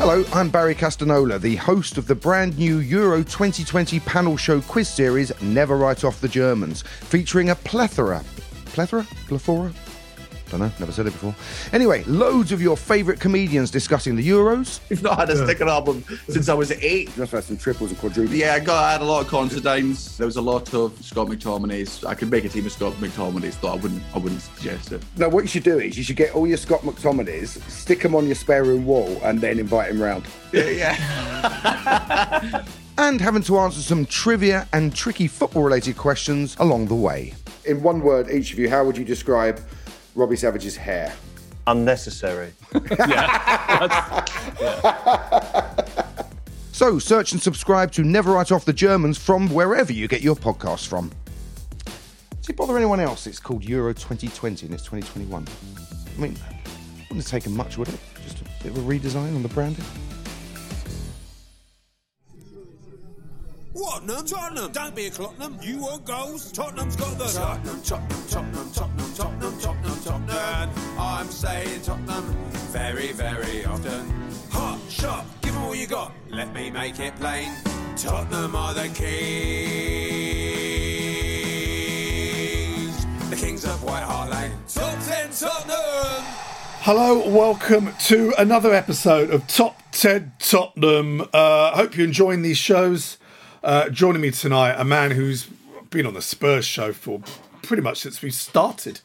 Hello, I'm Barry Castagnola, the host of the brand new Euro 2020 panel show quiz series Never Write Off the Germans, featuring a plethora. Plethora? Plethora? I don't know, never said it before. Anyway, loads of your favourite comedians discussing the Euros. We've not had a sticker album since I was eight. Just had some triples and quadruples. Yeah, I got I had a lot of Considines. There was a lot of Scott McTominays. I could make a team of Scott McTominays, though I wouldn't I wouldn't suggest it. No, what you should do is you should get all your Scott McTominays, stick them on your spare room wall, and then invite him round. Yeah, yeah. and having to answer some trivia and tricky football related questions along the way. In one word, each of you, how would you describe Robbie Savage's hair? Unnecessary. So search and subscribe to Never Write Off the Germans from wherever you get your podcasts from. Does it bother anyone else? It's called Euro 2020 and it's 2021. I mean, wouldn't have taken much, would it? Just a bit of a redesign on the branding. What? Tottenham, Tottenham, don't be a Clottenham. You want goals? Tottenham's got the Tottenham, Tottenham, Tottenham, Tottenham, Tottenham, Tottenham, Tottenham. I'm saying Tottenham very, very often. Hot shot, give 'em all you got. Let me make it plain. Tottenham are the kings, the kings of White Hart Lane. Top ten Tottenham. Hello, welcome to another episode of Top 10 Tottenham. Uh, hope you're enjoying these shows. Uh, joining me tonight, a man who's been on the Spurs show for pretty much since we started.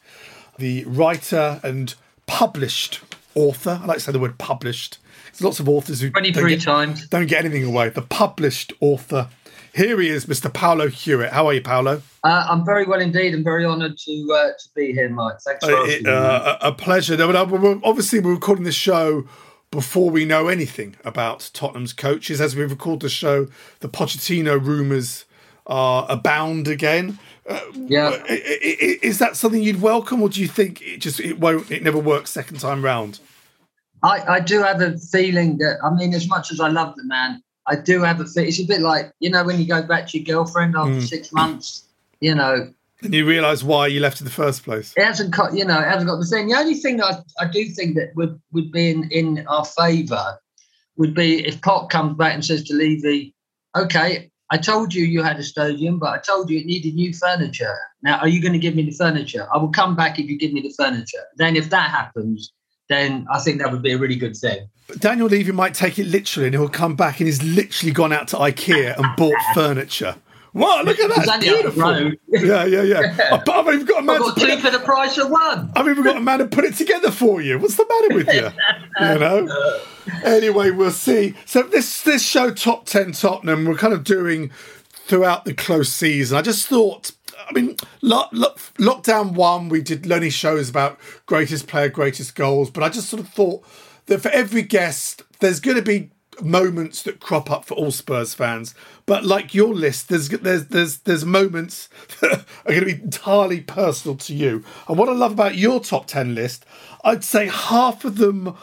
The writer and published author. I like to say the word published. There's lots of authors who 23 don't get, times. don't get anything away. The published author. Here he is, Mr. Paolo Hewitt. How are you, Paolo? Uh, I'm very well indeed. I'm very honoured to uh, to be here, Mike. Thanks for Uh, asking it- uh, a pleasure. No, Obviously, we're recording this show before we know anything about Tottenham's coaches. As we record the show, the Pochettino rumours are abound again. Uh, Yeah. i- Is that something you'd welcome, or do you think it just it won't? It never works second time round. I, I do have a feeling that I mean, as much as I love the man, I do have a feel. It's a bit like you know when you go back to your girlfriend after Mm. six months. You know, And you realise why you left in the first place. it hasn't got you know it hasn't got the thing. The only thing that I, I do think that would would be in in our favour would be if Pop comes back and says to Levy, "Okay, I told you you had a stadium, but I told you it needed new furniture. Now, are you going to give me the furniture? I will come back if you give me the furniture. Then, if that happens, then I think that would be a really good thing. But Daniel Levy might take it literally, and he'll come back and he's literally gone out to IKEA and bought furniture. Wow, look at that! Beautiful. Yeah, yeah, yeah. I- I've even got a man I've got two for the price of one. I've even got a man to put it together for you. What's the matter with you? You know. Anyway, we'll see. So this this show, Top Ten Tottenham, we're kind of doing throughout the close season. I just thought. I mean, lo- lo- lockdown one, we did loaning shows about greatest player, greatest goals, but I just sort of thought that for every guest, there's going to be moments that crop up for all Spurs fans. But like your list, there's there's there's there's moments that are going to be entirely personal to you. And what I love about your top ten list, I'd say half of them,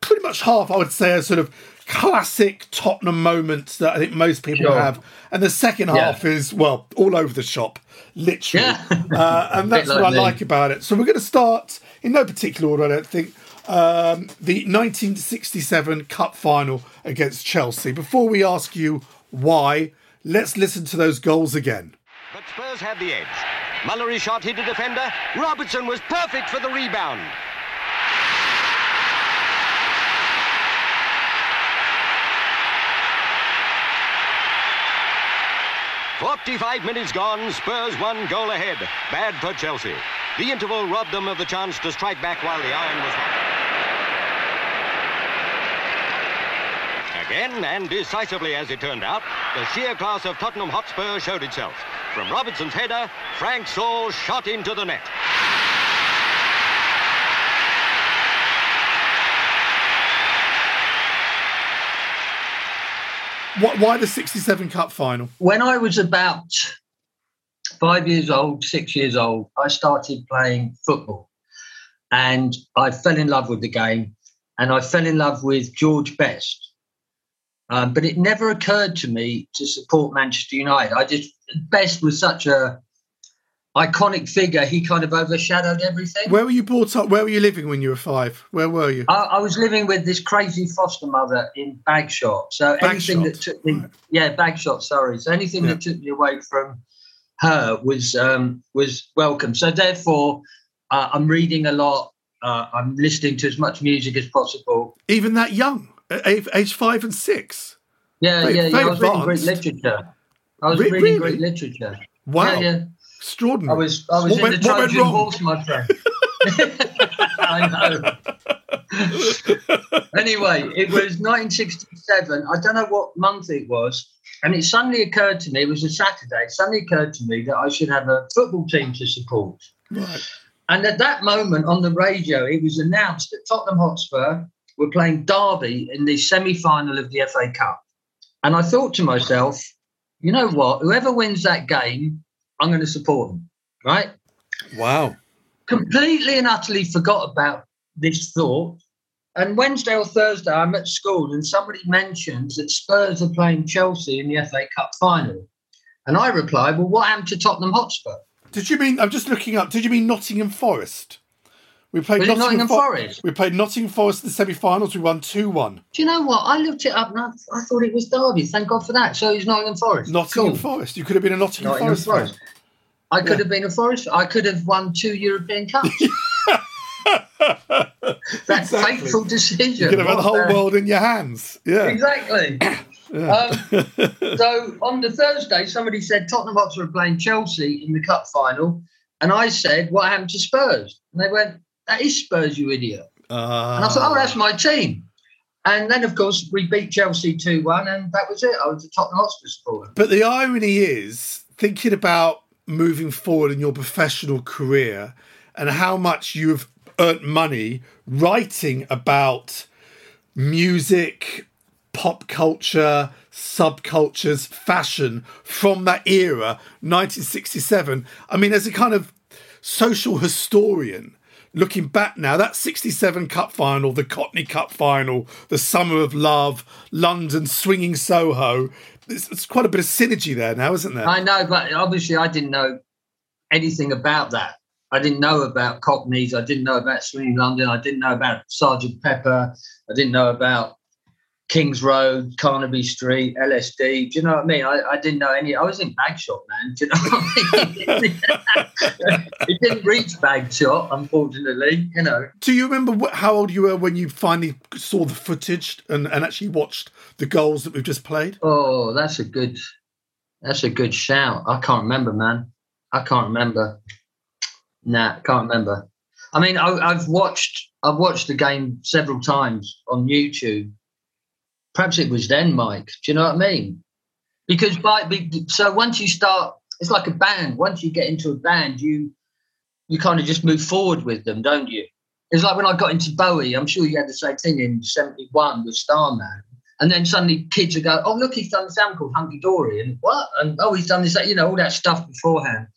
pretty much half, I would say, are sort of classic Tottenham moments that I think most people Sure. have. And the second Yeah. half is well all over the shop, literally. uh, and that's what I like about it. So we're going to start in no particular order, I don't think. Um, the 1967 Cup final against Chelsea. Before we ask you why, let's listen to those goals again. But Spurs had the edge. Mullery shot hit a defender. Robertson was perfect for the rebound. Forty-five minutes gone. Spurs one goal ahead. Bad for Chelsea. The interval robbed them of the chance to strike back while the iron was hot. Again, and decisively as it turned out, the sheer class of Tottenham Hotspur showed itself. From Robertson's header, Frank Saul shot into the net. Why, why the 67 Cup final? When I was about five years old, six years old, I started playing football. And I fell in love with the game. And I fell in love with George Best. Um, but it never occurred to me to support Manchester United. I just, Best was such a iconic figure. He kind of overshadowed everything. Where were you brought up? Where were you living when you were five? Where were you? I, I was living with this crazy foster mother in Bagshot. So anything that took me, yeah, Bagshot. Sorry. So anything that took me away from her was um, was welcome. So therefore, uh, I'm reading a lot. Uh, I'm listening to as much music as possible. Even that young, age, age five and six. Yeah, yeah, yeah. I was reading Greek advanced. literature. I was Re- reading really? Greek literature. Wow. Yeah, yeah. Extraordinary. I was I was What in went- the Trojan horse, my friend. I know. anyway, it was 1967. I don't know what month it was, and it suddenly occurred to me. It was a Saturday. It suddenly occurred to me that I should have a football team to support. Right. And at that moment on the radio, it was announced that Tottenham Hotspur were playing Derby in the semi final of the FA Cup. And I thought to myself, you know what? Whoever wins that game, I'm going to support them, right? Wow. Completely and utterly forgot about this thought. And Wednesday or Thursday, I'm at school and somebody mentions that Spurs are playing Chelsea in the FA Cup final. And I replied, well, what happened to Tottenham Hotspur? Did you mean? I'm just looking up. Did you mean Nottingham Forest? We played Nottingham Fo- Forest? We played Nottingham Forest in the semi-finals. We won two-one. Do you know what? I looked it up and I, I thought it was Derby. Thank God for that. So it's Nottingham Forest. Nottingham Cool. Forest. You could have been a Nottingham, Nottingham Forest, Forest. fan. I could Yeah. have been a Forest. I could have won two European Cups. that fateful decision. You could have had the whole the- world in your hands. Yeah. Exactly. Um, so on the Thursday, somebody said Tottenham Hotspur are playing Chelsea in the cup final, and I said, "What happened to Spurs?" And they went, "That is Spurs, you idiot." And I thought, "Oh, that's my team." And then, of course, we beat Chelsea two one, and that was it. I was a Tottenham Hotspur supporter. But the irony is thinking about moving forward in your professional career and how much you've earned money writing about music, pop culture, subcultures, fashion from that era, 1967. I mean, as a kind of social historian, looking back now, that 67 Cup final, the Cockney Cup final, the Summer of Love, London, Swinging Soho, it's, it's quite a bit of synergy there now, isn't there? I know, but obviously, I didn't know anything about that. I didn't know about Cockneys. I didn't know about Swinging London. I didn't know about Sergeant Pepper. I didn't know about Kings Road, Carnaby Street, LSD. Do you know what I mean? I, I didn't know any. I was in Bagshot, man. Do you know what I mean? it didn't reach Bagshot, unfortunately. You know. Do you remember how old you were when you finally saw the footage and, and actually watched the goals that we've just played? Oh, that's a good. That's a good shout. I can't remember, man. I can't remember. Nah, can't remember. I mean, I, I've watched. I've watched the game several times on YouTube. Perhaps it was then, Mike. Do you know what I mean? Because so once you start, it's like a band. Once you get into a band, you you kind of just move forward with them, don't you? It's like when I got into Bowie. I'm sure you had the same thing in '71 with Starman. And then suddenly kids would go, oh, look, he's done this album called Hunky Dory. And what? And oh, he's done this, you know, all that stuff beforehand.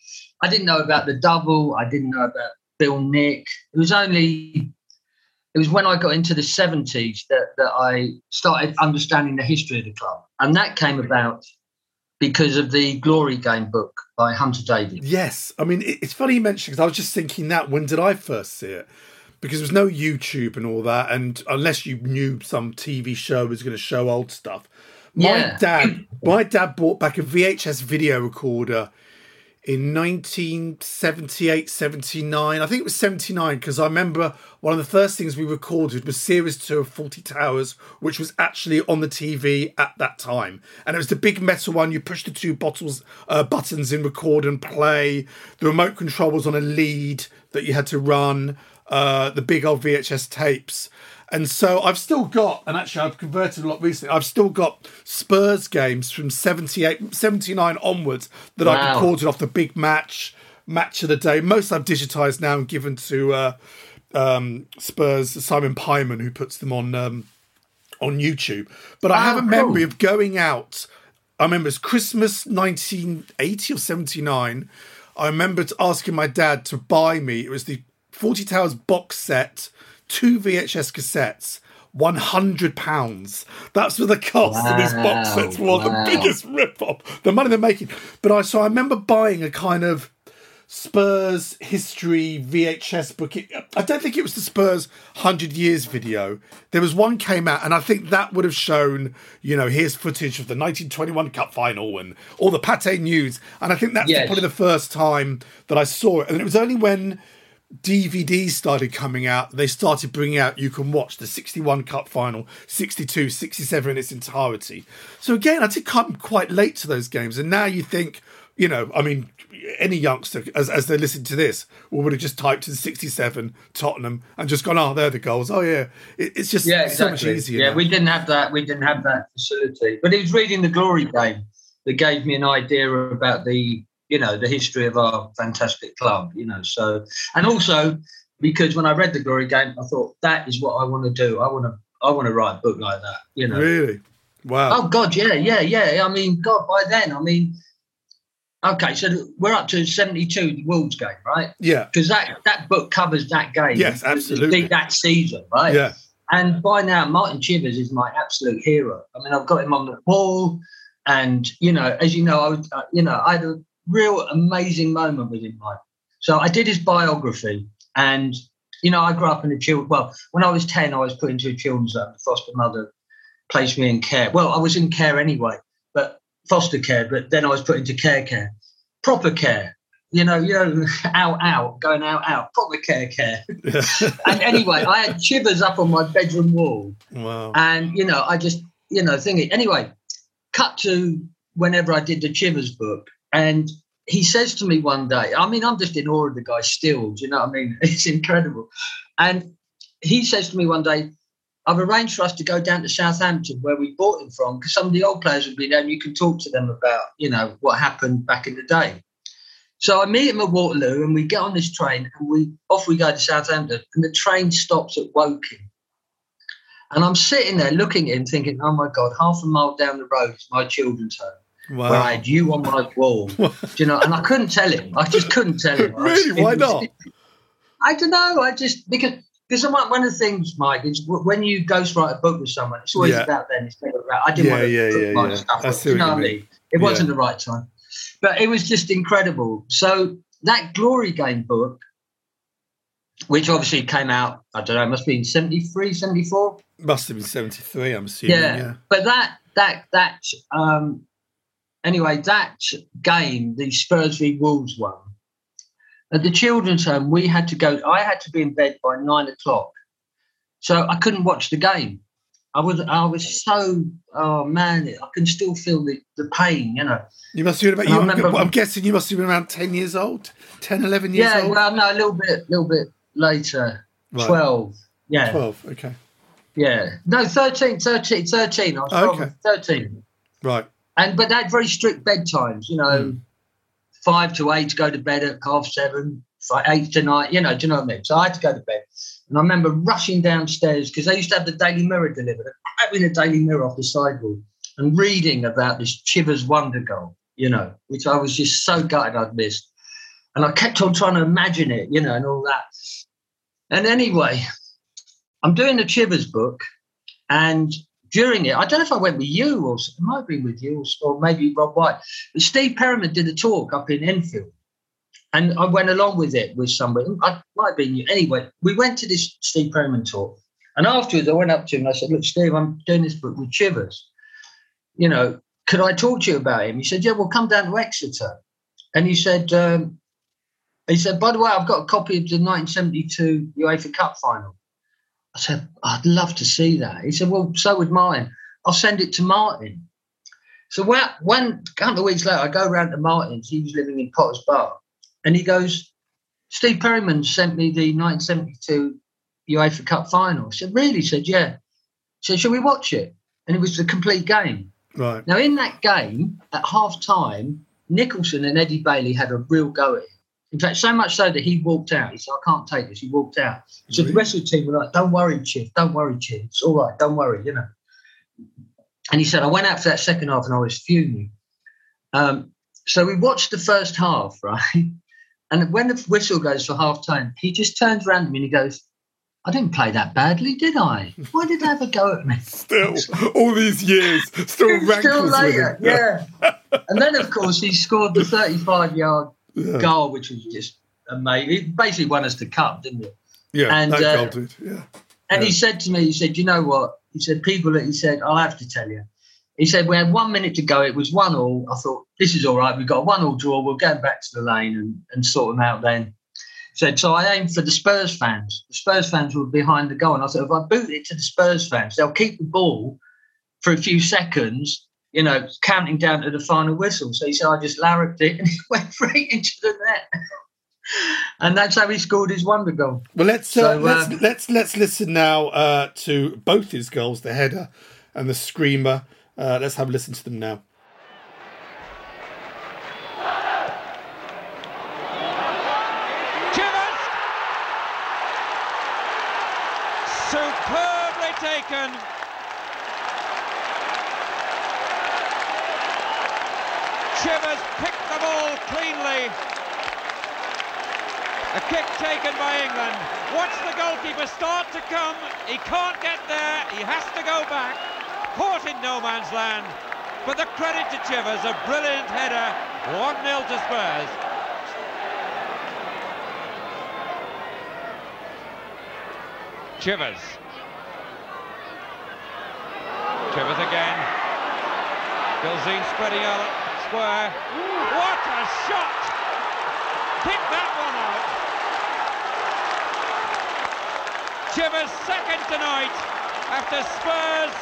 I didn't know about the double. I didn't know about Bill Nick. It was only, it was when I got into the 70s that, that I started understanding the history of the club. And that came about because of the Glory Game book by Hunter Davies. Yes, I mean it's funny you mentioned because I was just thinking that when did I first see it? Because there was no YouTube and all that, and unless you knew some TV show was going to show old stuff, my Yeah. dad, my dad bought back a VHS video recorder in 1978 79 i think it was 79 because i remember one of the first things we recorded was series 2 of Fawlty Towers which was actually on the tv at that time. And it was the big metal one. You push the two bottles uh, buttons in record and play. The remote control was on a lead that you had to run uh, the big old vhs tapes and so I've still got, and actually I've converted a lot recently, I've still got Spurs games from 78, 79 onwards that I Wow. recorded off the big match, match of the day. Most I've digitized now and given to uh, um, Spurs, Simon Pyman, who puts them on um, on YouTube. But I have a Oh, cool. memory of going out. I remember it's Christmas 1980 or 79. I remember asking my dad to buy me, it was the Fawlty Towers box set, two VHS cassettes. One hundred pounds. That's what the cost of these box sets was. wow. The biggest rip off. The money they're making. But I so I remember buying a kind of Spurs history VHS book. I don't think it was the Spurs 100 years video. There was one came out, and I think that would have shown, you know, here's footage of the 1921 Cup final and all the Pathé news. And I think that's Yes. probably the first time that I saw it. And it was only when DVDs started coming out, they started bringing out you can watch the 61 Cup final, 62, 67 in its entirety. So again, I did come quite late to those games. And now you think, you know, I mean, any youngster, as, as they listen to this, would have just typed in 67 Tottenham and just gone, oh, they're the goals. Oh, yeah. It, it's just yeah, so exactly. much easier. Yeah, now. we didn't have that. We didn't have that facility. But it was reading the Glory Game that gave me an idea about the, you know, the history of our fantastic club. You know, so and also because when I read the Glory Game, I thought that is what I want to do. I want to, I want to write a book like that. You know. Really? Wow. Oh God, yeah, yeah, yeah. I mean, God, by then, I mean, okay, so we're up to seventy-two, the Wolves game, right? Yeah. Because that that book covers that game. Yes, absolutely. That season, right? Yeah. And by now, Martin Chivers is my absolute hero. I mean, I've got him on the wall, and you know, as you know, I would, uh, you know, I had a real amazing moment with him, Mike. So I did his biography, and you know, I grew up in a child. Well, when I was ten, I was put into a children's home. The foster mother placed me in care. Well, I was in care anyway, but foster care. But then I was put into care care, proper care. You know, you know, out out, going out out, proper care care. and anyway, I had Chivers up on my bedroom wall, Wow. and you know, I just you know thinking. Anyway, cut to whenever I did the Chivers book, and he says to me one day, I mean, I'm just in awe of the guy still. Do you know what I mean? It's incredible. And he says to me one day, I've arranged for us to go down to Southampton where we bought him from because some of the old players will be there and you can talk to them about, you know, what happened back in the day. So I meet him at Waterloo and we get on this train and we off we go to Southampton and the train stops at Woking. And I'm sitting there looking at him thinking, oh my God, half a mile down the road is my children's home Wow. where I had you on my wall. Do you know? And I couldn't tell him. I just couldn't tell him. I was- Really? Why was- not? I don't know. I just because because one one of the things, Mike, is when you ghostwrite a book with someone, it's always Yeah. about them. It's never about. I didn't Yeah, want to yeah, put yeah, my yeah. stuff. Up, you know what I mean. It wasn't the right time, but it was just incredible. So that Glory Game book, which obviously came out, I don't know, it must be in 73, 74. Must have been 73, I'm assuming. yeah. Yeah. But that that that um anyway, that game, the Spurs v Wolves one, at the children's home, we had to go. I had to be in bed by nine o'clock, so I couldn't watch the game. I was I was so oh man, I can still feel the, the pain, you know. You must have been about, you, remember- I'm guessing you must have been around 10 years old? 10, 11 years yeah, old? well, no, a little bit, little bit later, Right. twelve. Yeah, 12, okay. yeah, no, 13, 13, 13. I was Oh, okay. thirteen. Right. And but they had very strict bedtimes. You know, Hmm. five to eight go to bed at half seven. like eight to nine, you know, do you know what I mean? So I had to go to bed. And I remember rushing downstairs because they used to have the Daily Mirror delivered, grabbing the Daily Mirror off the sideboard and reading about this Chivers Wonder Goal, you know, which I was just so gutted I'd missed. And I kept on trying to imagine it, you know, and all that. And anyway, I'm doing the Chivers book, and during it, I don't know if I went with you or it might have been with you or, maybe Rob White. But Steve Perryman did a talk up in Enfield, and I went along with it with somebody. I might have been you. Anyway, we went to this Steve Perryman talk, and afterwards I went up to him and I said, "Look, Steve, I'm doing this book with Chivers. You know, could I talk to you about him?" He said, "Yeah, well, come down to Exeter." And he said, um, "He said, by the way, I've got a copy of the 1972 UEFA Cup final." I said, I'd love to see that. He said, Well, so would mine. I'll send it to Martin. So when, when a couple of weeks later, I go round to Martin's, he was living in Potter's Bar, and he goes, Steve Perryman sent me the 1972 UEFA Cup final. I said, Really? He said, Yeah. He said, Shall we watch it? And it was the complete game. Right. Now, in that game, at half time, Nicholson and Eddie Bailey had a real go at it. In fact, so much so that he walked out. He said, I can't take this. He walked out. So the rest of the team were like, Don't worry, Chief. Don't worry, Chief. It's all right. Don't worry, you know. And he said, I went out for that second half and I was fuming. Um, so we watched the first half, right? And when the whistle goes for half time, he just turns around to me and he goes, I didn't play that badly, did I? Why did they have a go at me? Still, all these years, still Still rankles with later, yeah. and then, of course, he scored the 35 yard goal, which was just amazing. He basically won us the cup, didn't it? Yeah, And, that uh, goal did. Yeah. And he said to me, he said, you know what? He said, people, he said, I'll have to tell you. He said, we had one minute to go. It was one all. I thought, this is all right. We've got a one all draw. We'll go back to the lane and, and sort them out then. He said, so I aimed for the Spurs fans. The Spurs fans were behind the goal. And I said, if I boot it to the Spurs fans, they'll keep the ball for a few seconds, you know, counting down to the final whistle. So he said, I just larricked it and it went straight into the net. and that's how he scored his wonder goal. Well, let's uh, So, let's uh, let's let's listen now uh, to both his goals, the header and the screamer. Uh, let's have a listen to them now. Chivers! Superbly taken. Chivers picked the ball cleanly. A kick taken by England. Watch the goalkeeper start to come. He can't get there. He has to go back. Caught in no man's land. But the credit to Chivers, a brilliant header. 1-0 to Spurs. Chivers. Chivers again. Gilzean spreading out square. What a shot! Kick that one out. Chivers second tonight after Spurs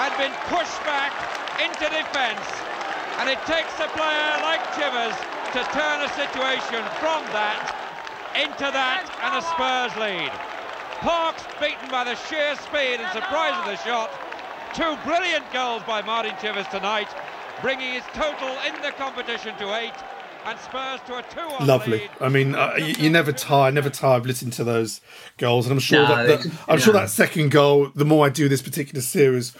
had been pushed back into defence. And it takes a player like Chivers to turn a situation from that into that and a Spurs lead. Parkes beaten by the sheer speed and surprise of the shot. Two brilliant goals by Martin Chivers tonight, bringing his total in the competition to eight, and Spurs to a 2 Lovely. I mean, uh, you, you never tire, never tire of listening to those goals, and I'm sure No, that, that I'm sure that second goal. The more I do this particular series,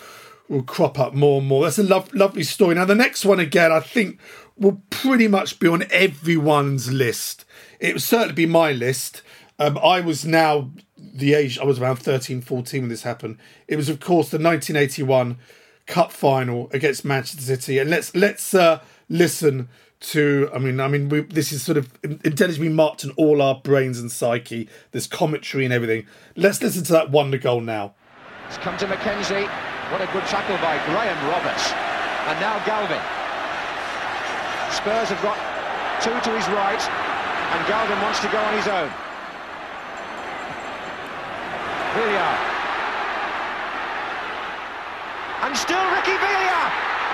will crop up more and more. That's a lov- lovely story. Now the next one again, I think will pretty much be on everyone's list. It will certainly be my list. Um, I was now the age I was around 13, 14 when this happened. It was of course the 1981 Cup final against Manchester City, and let's let's uh, listen to. I mean, I mean, we, this is sort of indelibly marked in all our brains and psyche. This commentary and everything. Let's listen to that wonder goal now. It's come to Mackenzie. What a good tackle by Graham Roberts. And now Galvin. Spurs have got two to his right, and Galvin wants to go on his own. Villa. And still Ricky Villa.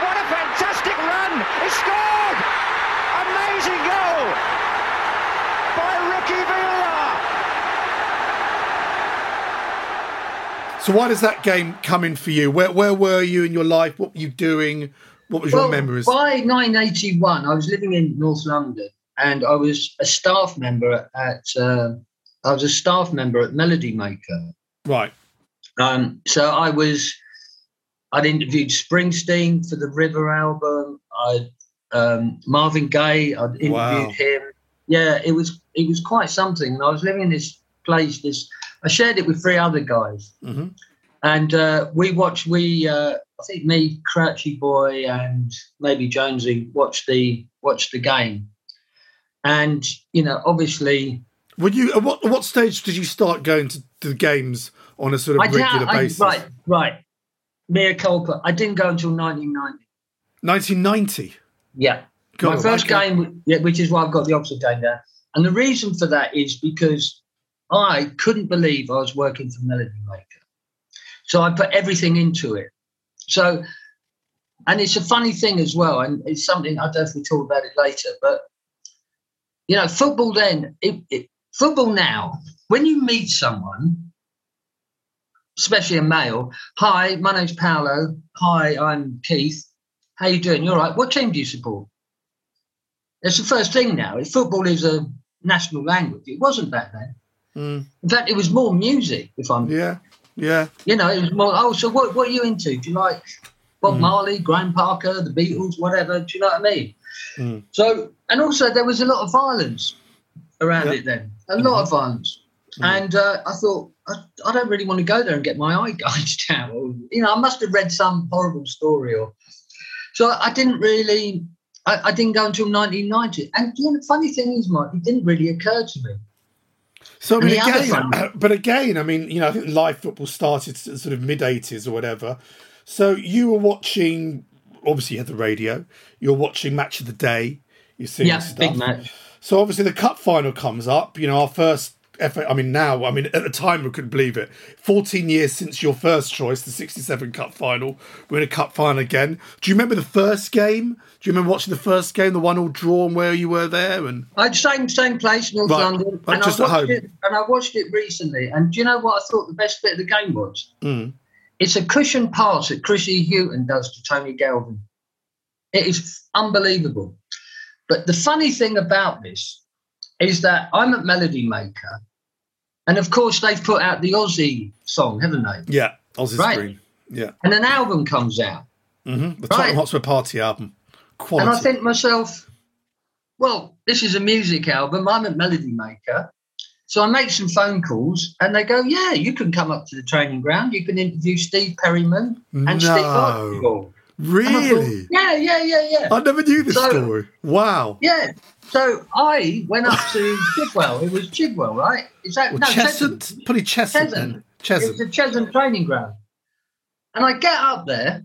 What a fantastic run! He scored! Amazing goal by Ricky Villa. So why does that game come in for you? Where where were you in your life? What were you doing? What was your memories? By 1981, I was living in North London and I was a staff member at. Uh, I was a staff member at Melody Maker. Right. Um, so I was. I'd interviewed Springsteen for the River album. I um, Marvin Gaye. I'd interviewed Wow. him. Yeah, it was it was quite something. And I was living in this place. This I shared it with three other guys, Mm-hmm. and uh, we watched. We uh, I think me, Crouchy Boy, and maybe Jonesy watched the watched the game, and you know, obviously, Would you? At what what stage did you start going to, to the games on a sort of I regular I- basis? right, right. Mea culpa. I didn't go until 1990. 1990. Yeah. God, My first okay. game, yeah, which is why I've got the Oxford game there. And the reason for that is because I couldn't believe I was working for Melody Maker. So I put everything into it. So, and it's a funny thing as well, and it's something I don't know if we talk about it later, but you know, football then, it, it, football now, when you meet someone, especially a male, hi, my name's Paolo. Hi, I'm Keith. How you doing? You all right? What team do you support? That's the first thing now. Football is a national language. It wasn't back then. Mm. In fact, it was more music. If I'm, yeah, yeah. You know, it was more. Oh, so what? What are you into? Do you like Bob Marley, Graham Parker, the Beatles, whatever? Do you know what I mean? Mm. So, and also there was a lot of violence around Yeah. it then. A lot of violence. And uh, I thought, I, I don't really want to go there and get my eye gouged out. Or, you know, I must have read some horrible story or. So I didn't really, I, I didn't go until 1990. And you know, the funny thing is, Mike, it didn't really occur to me. So I mean, again, but again, I mean, you know, I think live football started sort of mid '80s or whatever. So you were watching. Obviously, you had the radio. You're watching Match of the Day. You see, Yeah, big match. So obviously, the cup final comes up. You know, our first. FA, I mean, now, I mean, at the time, we couldn't believe it. 14 years since your first choice, the 67 Cup final. We're in a Cup final again. Do you remember the first game? Do you remember watching the first game, the one all drawn where you were there? And I same same place, North Right, London, right, and just I at watched home. it. And I watched it recently. And do you know what I thought the best bit of the game was? Mm. It's a cushion pass that Chrissy Hughton does to Tony Galvin. It is unbelievable. But the funny thing about this is that I'm a Melody Maker, and of course they've put out the Ossie song, haven't they? yeah, Ossie's Right. Dream. Yeah. And an album comes out. hmm The Right. Tottenham Hotspur Party album. Quality. And I think to myself, well, this is a music album. I'm a melody maker. So I make some phone calls and they go, yeah, you can come up to the training ground. You can interview Steve Perryman and Steve No. Archibald. Really? Yeah, yeah, yeah, yeah. I never knew this So- story. Wow. Yeah. So I went up to Chigwell. It was Chigwell, right? Is that Well, no Cheshunt? Probably Cheshunt then. It was Cheshunt. the Cheshunt training ground. And I get up there,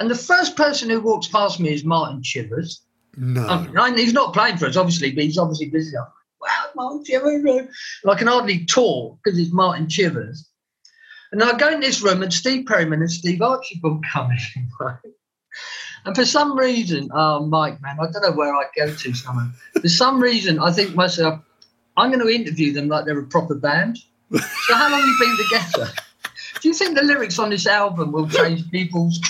and the first person who walks past me is Martin Chivers. No. Um, he's not playing for us, obviously, but he's obviously busy. I'm like, wow, Martin Chivers. And I can hardly talk because it's Martin Chivers. And I go in this room, and Steve Perryman and Steve Archibald come in. Right? And for some reason, oh, Mike, man, I don't know where I go to. Someone. For some reason, I think myself, I'm going to interview them like they're a proper band. So how long have you been together? Do you think the lyrics on this album will change people's?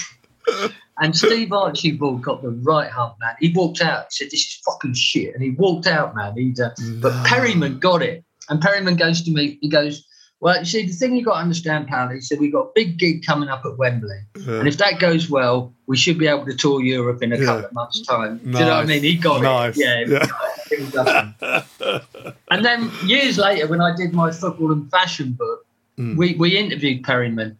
And Steve Archibald got the right hump, man. He walked out. He said, "This is fucking shit," and he walked out, man. He, uh, but Perryman got it, and Perryman goes to me. He goes, "Well, you see, the thing you've got to understand, pal." He said, we've got a big gig coming up at Wembley, Yeah. and if that goes well, we should be able to tour Europe in a Yeah. couple of months' time." Do you know what I mean? He got Nice. it. Yeah. Yeah. it. And then years later, when I did my football and fashion book, Mm. we, we interviewed Perryman.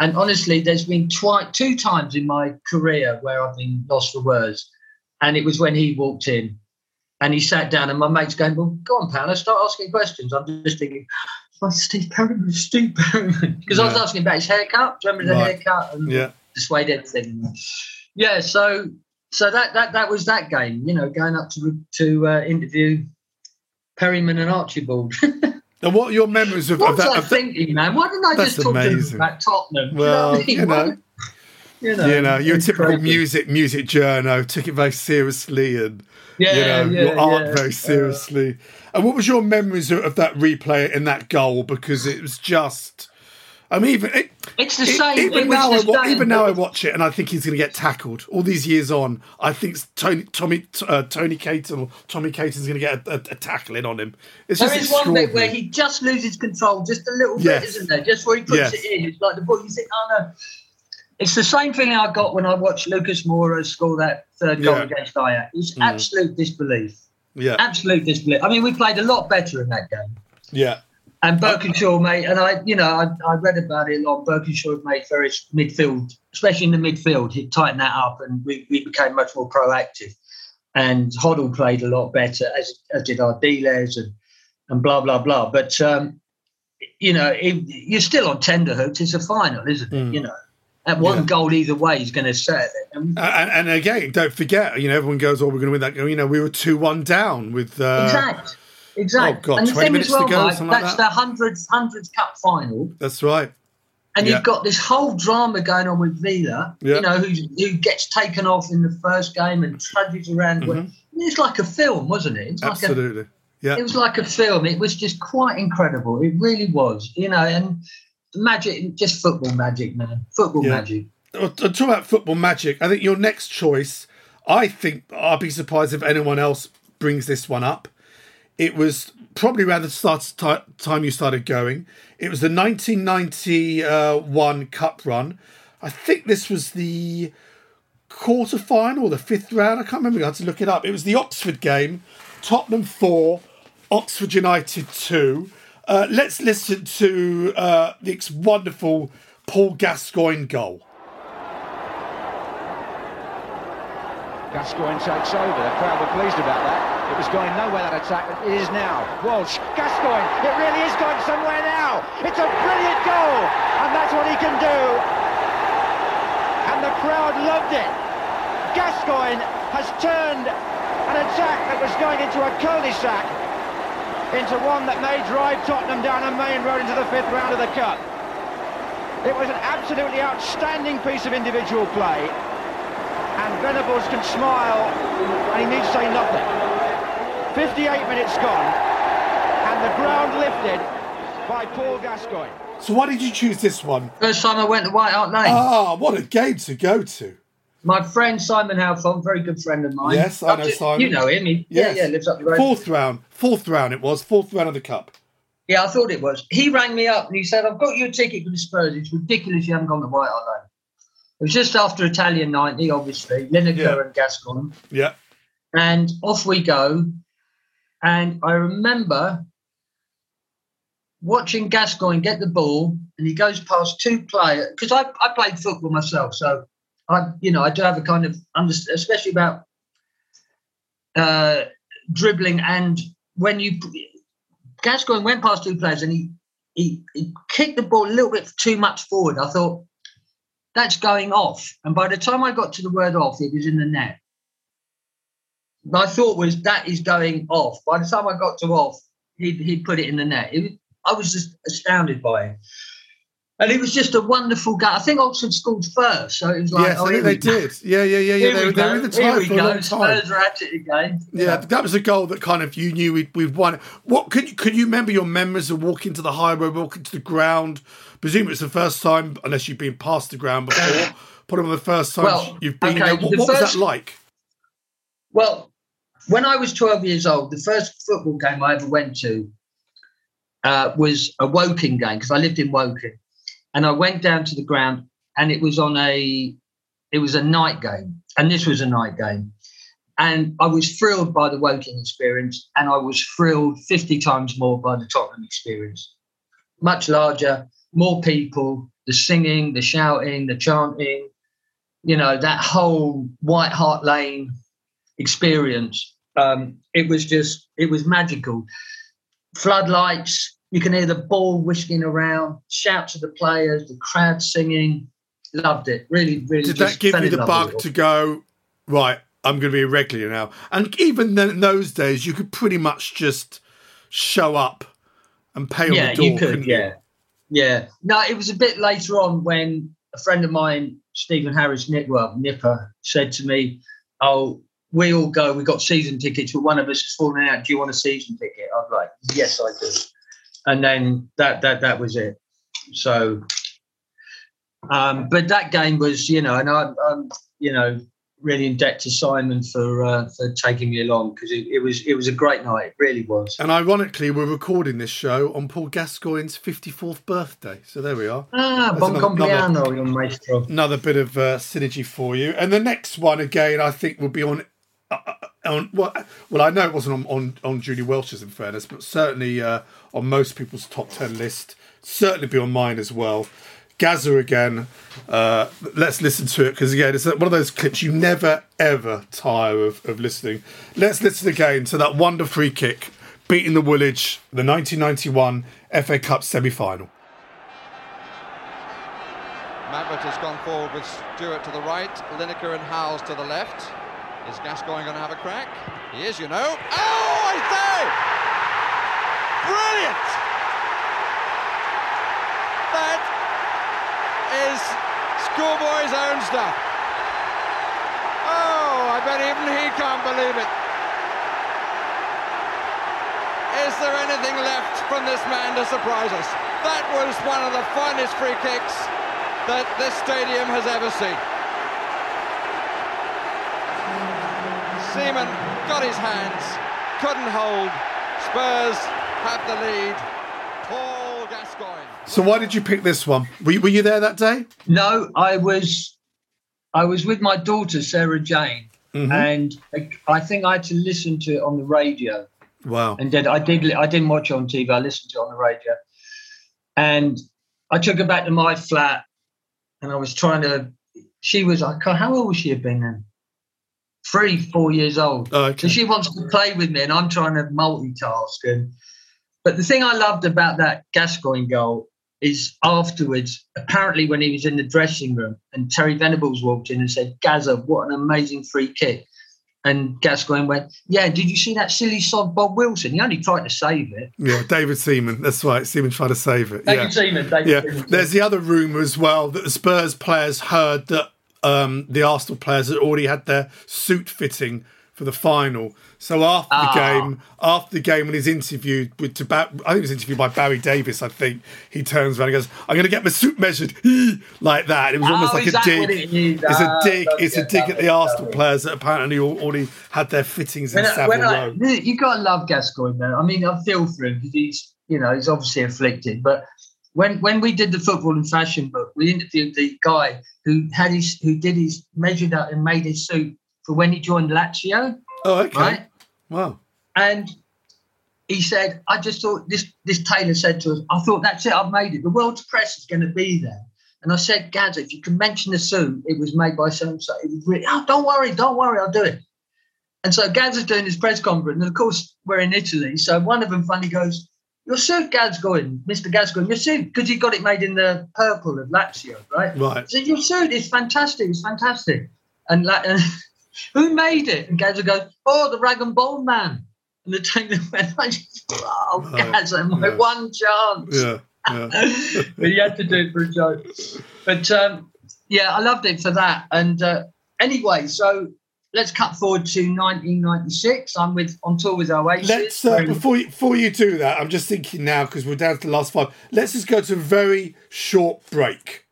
And honestly, there's been twi- two times in my career where I've been lost for words. And it was when he walked in and he sat down, and my mate's going, Well, go on, pal, start asking questions. I'm just thinking, "Oh, Steve Perryman, Steve Perryman. Because I was asking about his haircut. Do you remember the Right. haircut and Yeah. the suede head thing? Yeah, so so that, that that was that game, you know, going up to to uh, interview Perryman and Archibald. And what are your memories of, of What's that? I Of that thinking, man? Why didn't I That's just talk to amazing. them about Tottenham? Well, you know, what I mean? you know. You know, you're a typical crazy. music music journo, took it very seriously, and Yeah, you know yeah, your art yeah. very seriously. And what was your memories of, of that replay and that goal? Because it was just, I mean, even it, It's the it- same. Even it now, I same. even now, I watch it and I think he's going to get tackled. All these years on, I think Tony Tommy uh, Tony Caton or Tommy Caton's going to get a, a, a tackle in on him. It's There just is one bit where he just loses control just a little Yes. bit, isn't there? Just where he puts Yes. it in. It's like the ball. You think, oh no. It's the same feeling I got when I watched Lucas Moura score that third goal Yeah. against Ajax. It's Mm. absolute disbelief. Yeah, Absolute disbelief. I mean, we played a lot better in that game. yeah, And Birkinshaw made, and I, you know, I, I read about it a lot. Birkinshaw made various midfield, especially in the midfield, he'd tightened that up, and we, we became much more proactive. And Hoddle played a lot better, as, as did Ardiles and and blah blah blah. But um, you know, it, you're still on tender hooks. It's a final, isn't it? You know, at one Yeah. goal either way is going to set it. And and, again, don't forget, you know, everyone goes, "Oh, we're going to win that game." You know, we were two one down with uh, exactly. exact. oh, God, and the 20 thing minutes as well, to go, Mike, something like that's that. the hundreds hundreds cup final. That's right. And Yeah. you've got this whole drama going on with Villa, Yeah. you know, who, who gets taken off in the first game and trudges around. Mhm. It's like a film, wasn't it? It's like a, Absolutely. Yeah. It was like a film. It was just quite incredible. It really was, you know, and magic, just football magic, man. Football Yeah. magic. Uh, to talk about football magic, I think your next choice, I think I'll be surprised if anyone else brings this one up. It was probably around the start ti- time you started going. It was the 1991 Cup run. I think this was the quarter final or the fifth round. I can't remember. I had to look it up. It was the Oxford game, Tottenham 4, Oxford United 2. Uh, let's listen to uh, this wonderful Paul Gascoigne goal. Gascoigne takes over. The crowd were pleased about that. It was going nowhere, that attack, but it is now. Walsh, Gascoigne, it really is going somewhere now. It's a brilliant goal, and that's what he can do. And the crowd loved it. Gascoigne has turned an attack that was going into a cul-de-sac into one that may drive Tottenham down a main road into the fifth round of the Cup. It was an absolutely outstanding piece of individual play and Venables can smile and he needs to say nothing. 58 minutes gone and the ground lifted by Paul Gascoigne. So why did you choose this one? First time I went to White Hart Lane. Ah, what a game to go to. My friend Simon Halfon, very good friend of mine. Yes, I know You- Simon. You know him. He, Yes. Yeah, yeah, lives up the road. Fourth round. Fourth round it was. Fourth round of the cup. Yeah, I thought it was. He rang me up and he said, I've got you a ticket for the Spurs. It's ridiculous you haven't gone to White Hart Lane. It was just after Italian 90, obviously, Lineker Yeah. and Gascoigne. Yeah. And off we go. And I remember watching Gascoigne get the ball and he goes past two players. Because I, I played football myself. So, I, you know, I do have a kind of, understand, especially about uh, dribbling. And when you, Gascoigne went past two players and he, he, he kicked the ball a little bit too much forward. I thought, that's going off. And by the time I got to the word off, it was in the net. My thought was that is going off. By the time I got to off, he he put it in the net. It I was just astounded by it. And it was just a wonderful guy. I think Oxford scored first, so it was like, yes, oh, I think they go. did. Yeah, yeah, yeah, yeah. Here They, we they were in go. the tie we for a go. long time. Spurs are at it again. Yeah, that was a goal that kind of you knew we'd, we'd won. What could you, could you remember your memories of walking to the high road, walking to the ground? Presume it's the first time, unless you've been past the ground before. Probably the first time Well, you've been okay, there. What, the what was that like? Well, when I was 12 years old, the first football game I ever went to uh, was a Woking game because I lived in Woking, and I went down to the ground, and it was on a it was a night game, and this was a night game, and I was thrilled by the Woking experience, and I was thrilled 50 times more by the Tottenham experience. Much larger, more people, the singing, the shouting, the chanting, you know, that whole White Hart Lane experience. Um, it was just, it was magical. Floodlights, you can hear the ball whisking around, shouts of the players, the crowd singing. Loved it. Really, really. Did that give you the bug to go right? I'm going to be a regular now. And even then, in those days, you could pretty much just show up and pay on yeah, the door. you could. Yeah, yeah. No, it was a bit later on when a friend of mine, Stephen Harris Nipper, Nipper, said to me, "Oh, we all go. We got season tickets, but one of us is falling out. Do you want a season ticket?" I was like, "Yes, I do." And then that that that was it. So Um, but that game was, you know, and I'm, I'm you know, really in debt to Simon for uh, for taking me along because it, it was it was a great night. It really was. And ironically, we're recording this show on Paul Gascoigne's 54th birthday. So there we are. Ah, That's bon another- compleanno, another- maestro. Another bit of uh, synergy for you. And the next one, again, I think will be on. Uh, on well, well, I know it wasn't on, on, on Julie Welch's, in fairness, but certainly uh, on most people's top 10 list. Certainly be on mine as well. Gaza again. Uh, let's listen to it because, again, it's one of those clips you never, ever tire of, of listening. Let's listen again to that wonder free kick beating the Woolwich, the 1991 FA Cup semi final. Mabbutt has gone forward with Stewart to the right, Lineker and Howells to the left. Is Gascoigne going to have a crack? He is, you know. Oh, I say! Brilliant! That is schoolboy's own stuff. Oh, I bet even he can't believe it. Is there anything left from this man to surprise us? That was one of the finest free kicks that this stadium has ever seen. Seaman got his hands, couldn't hold. Spurs have the lead. Paul Gascoigne. So, why did you pick this one? Were you, were you there that day? No, I was I was with my daughter Sarah Jane, Mhm. and I, I think I had to listen to it on the radio. Wow. And did I did I didn't watch it on TV. I listened to it on the radio, and I took her back to my flat, and I was trying to. She was I can't, how old would she have been then? Three, four years old. Oh, okay. So she wants to play with me, and I'm trying to multitask. And but the thing I loved about that Gascoigne goal is afterwards, apparently when he was in the dressing room and Terry Venables walked in and said, Gaza, what an amazing free kick. And Gascoigne went, Yeah, did you see that silly sod Bob Wilson? He only tried to save it. Yeah, David Seaman. That's right. Seaman tried to save it. David yeah. Seaman, David yeah. Seaman. There's the other rumour as well that the Spurs players heard that um, the Arsenal players had already had their suit fitting for the final. So after Ah. the game, after the game, when he's interviewed with to Ba- I think he was interviewed by Barry Davies. I think he turns around and goes, "I'm going to get my suit measured," like that. It was almost Oh, like a dig. it is? A Ah, dig. love It's a dig at the Arsenal players that apparently already had their fittings in When I, Savile Row. you got to love Gascoigne, man. I mean, I feel for him because he's, you know, he's obviously afflicted. But when when we did the football and fashion book, we interviewed the guy who had his, who did his, measured up and made his suit for when he joined Lazio. Oh, okay. Right? Wow. And he said, I just thought this this tailor said to us, I thought that's it, I've made it. The world's press is going to be there. And I said, Gaz, if you can mention the suit, it was made by so and so. It was really, oh, don't worry, don't worry, I'll do it. And so Gaz is doing his press conference, and of course we're in Italy. So one of them finally goes, "Your suit, Gascoigne, Mr. Gascoigne, your suit, because he got it made in the purple of Lazio, right? Right. So your suit is fantastic, it's fantastic." And, La- and who made it? And Gaz goes, "Oh, the rag and bone man." And the tailor went, I just, "Oh, Right. Gaz, my Yeah. one chance." Yeah. Yeah. but he had to do it for a joke. But um, yeah, I loved it for that. And uh, anyway, so let's cut forward to 1996. I'm with on tour with Oasis. Let's uh, before you, before you do that, I'm just thinking now because we're down to the last five. Let's just go to a very short break.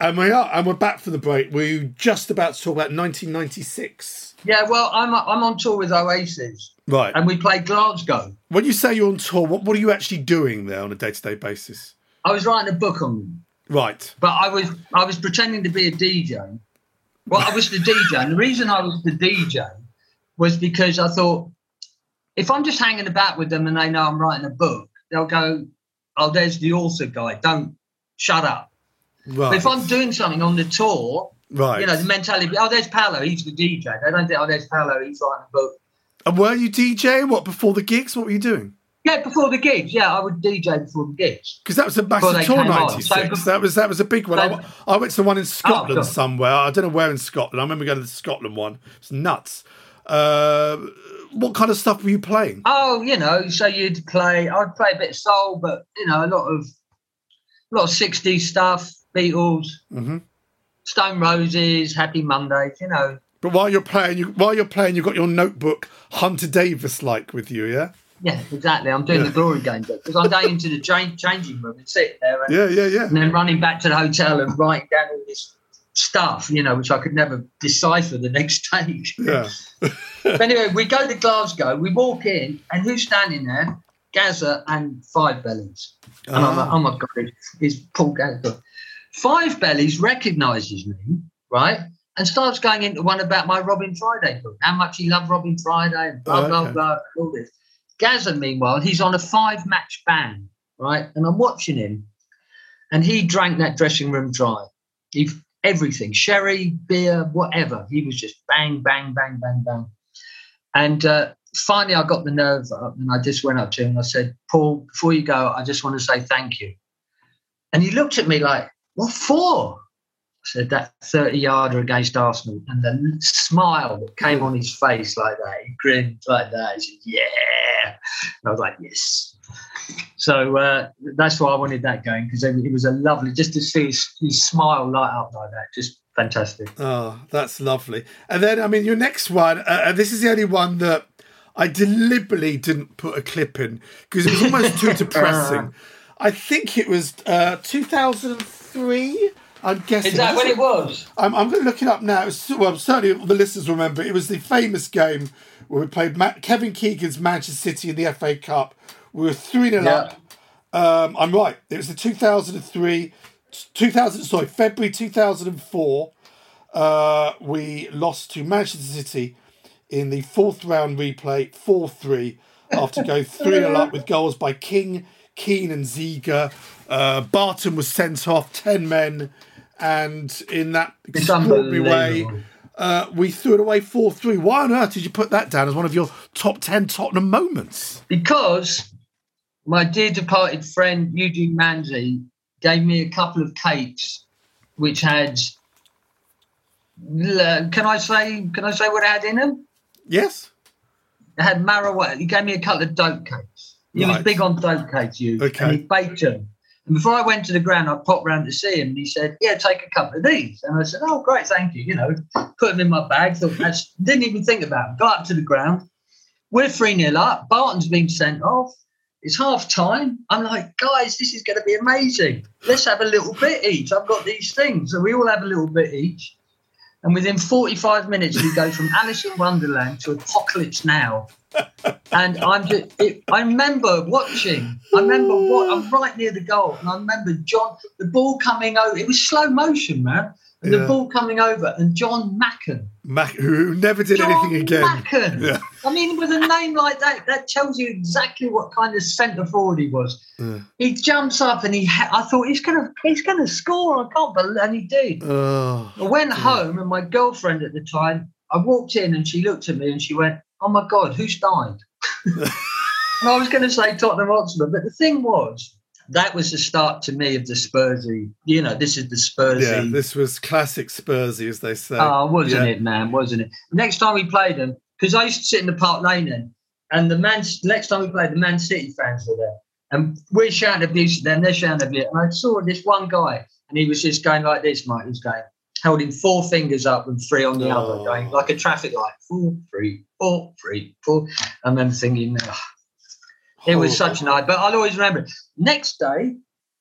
And we are, and we're back for the break. We're just about to talk about 1996. yeah, well, I'm I'm on tour with Oasis, Right. and we played Glasgow. When you say you're on tour, what, what are you actually doing there on a day to day basis? I was writing a book on them, Right. but I was I was pretending to be a DJ. Well, I was the DJ, and the reason I was the DJ was because I thought if I'm just hanging about with them and they know I'm writing a book, they'll go, "Oh, there's the author guy. Don't shut up." Right. But if I'm doing something on the tour, Right. you know, the mentality, oh, there's Paolo, he's the DJ. They don't think, oh, there's Paolo, he's writing a book. And were you DJing? What before the gigs? What were you doing? Yeah, before the gigs. Yeah, I would DJ before the gigs. Because that was a massive tour, '96. So that was that was a big one. I, so- I went to the one in Scotland God. somewhere. I don't know where in Scotland. I remember going to the Scotland one. It's nuts. Uh, what kind of stuff were you playing? Oh, you know, so you'd play, I'd play a bit of soul, but, you know, a lot of, a lot of 60s stuff, Beatles, Mm-hmm. Stone Roses, Happy Mondays, you know. But while you're playing, you while you're playing, you've got your notebook Hunter Davies like with you, yeah. Yeah, exactly. I'm doing the glory game because I'm going into the cha- changing room and sitting there and, Yeah, yeah, yeah. and then running back to the hotel and writing down all this stuff, you know, which I could never decipher the next day. Yeah. but anyway, we go to Glasgow, we walk in, and who's standing there? Gaza and Five Bellies. And I'm like, Ah. oh my God, it's- it's Paul Gaza. Five Bellies recognises me, right? And starts going into one about my Robin Friday book, how much he loved Robin Friday, and blah, Oh, blah, okay. blah, all this. Gaza, meanwhile, he's on a five match ban, right? And I'm watching him, and he drank that dressing room dry. He everything, sherry, beer, whatever. He was just bang, bang, bang, bang, bang. And uh, finally, I got the nerve up, and I just went up to him and I said, "Paul, before you go, I just want to say thank you." And he looked at me like, "What for?" I said, "That thirty-yarder against Arsenal," and the smile that came on his face like that, he grinned like that. He said, "Yeah," and I was like, "Yes." So uh, that's why I wanted that going because it was a lovely just to see his, his smile light up like that, just fantastic. Oh, that's lovely. And then, I mean, your next one, uh, this is the only one that I deliberately didn't put a clip in because it was almost too depressing. I think it was uh, 2003. I'm guessing. Is that when it was? I'm, I'm going to look it up now. It was, well, certainly the listeners remember. It was the famous game where we played Ma- Kevin Keegan's Manchester City in the FA Cup. We were 3 0 Yeah. up. Um, I'm right. It was the 2003, 2000, sorry, February 2004. Uh, we lost to Manchester City in the fourth round replay, 4 3, after going 3 0 up with goals by King, Keane, and Ziege. Uh, Barton was sent off, 10 men, and in that extraordinary way, uh, we threw it away 4 3. Why on earth did you put that down as one of your top 10 Tottenham moments? because my dear departed friend Eugene Manzi gave me a couple of cakes which had can I say can I say what it had in them? Yes. It had marijuana. He gave me a couple of dope cakes. He was big on dope cakes, you. Okay. And he baked them. And before I went to the ground, I popped round to see him and he said, Yeah, take a couple of these. And I said, Oh, great, thank you. You know, put them in my bag. Thought didn't even think about them. Got up to the ground. We're 3 0 up. Barton's been sent off. It's half time. I'm like, guys, this is going to be amazing. Let's have a little bit each. I've got these things. So we all have a little bit each. And within 45 minutes, we go from Alice in Wonderland to Apocalypse Now. And I'm just, it, I remember watching, I remember what, I'm right near the goal, and I remember John, the ball coming over, it was slow motion, man. And Yeah. the ball coming over, and Jon Macken. Mac, who never did John anything again. Macken. Yeah. I mean, with a name like that, that tells you exactly what kind of centre forward he was. Yeah. He jumps up and he, ha- I thought he's gonna, he's gonna score. I can't believe, and he did. Oh, I went home and my girlfriend at the time, I walked in and she looked at me and she went, Oh my God, who's died? and I was going to say Tottenham Hotspur, but the thing was, that was the start to me of the Spursy. You know, this is the Spursy. yeah, this was classic Spursy, as they say. Oh, wasn't Yeah. it, man? Wasn't it? Next time we played them, because I used to sit in the Park Lane then, and the Man. Next time we played, the Man City fans were there, and we're shouting abuse at them. They're shouting abuse, and I saw this one guy, and he was just going like this, Mike. He was going, holding four fingers up and three on the other, Oh. going like a traffic light, four, three, four, three, four, and then thinking, "Ugh." It was such a night. But I'll always remember. it. Next day,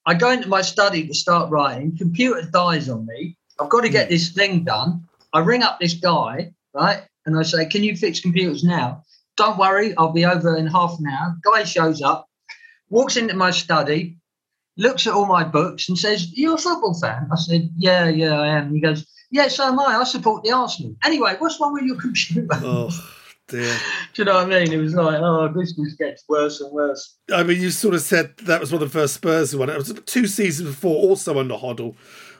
I go into my study to start writing. Computer dies on me. I've got to get hmm. this thing done. I ring up this guy, right? And I say, Can you fix computers now? Don't worry, I'll be over in half an hour. Guy shows up, walks into my study, looks at all my books and says, You're a football fan? I said, Yeah, yeah, I am. He goes, Yeah, so am I. I support the Arsenal. Anyway, what's wrong with your computer? Oh, dear. Do you know what I mean? It was like, Oh, this just gets worse and worse. I mean, you sort of said that was one of the first Spurs one. It was two seasons before, also under Hoddle.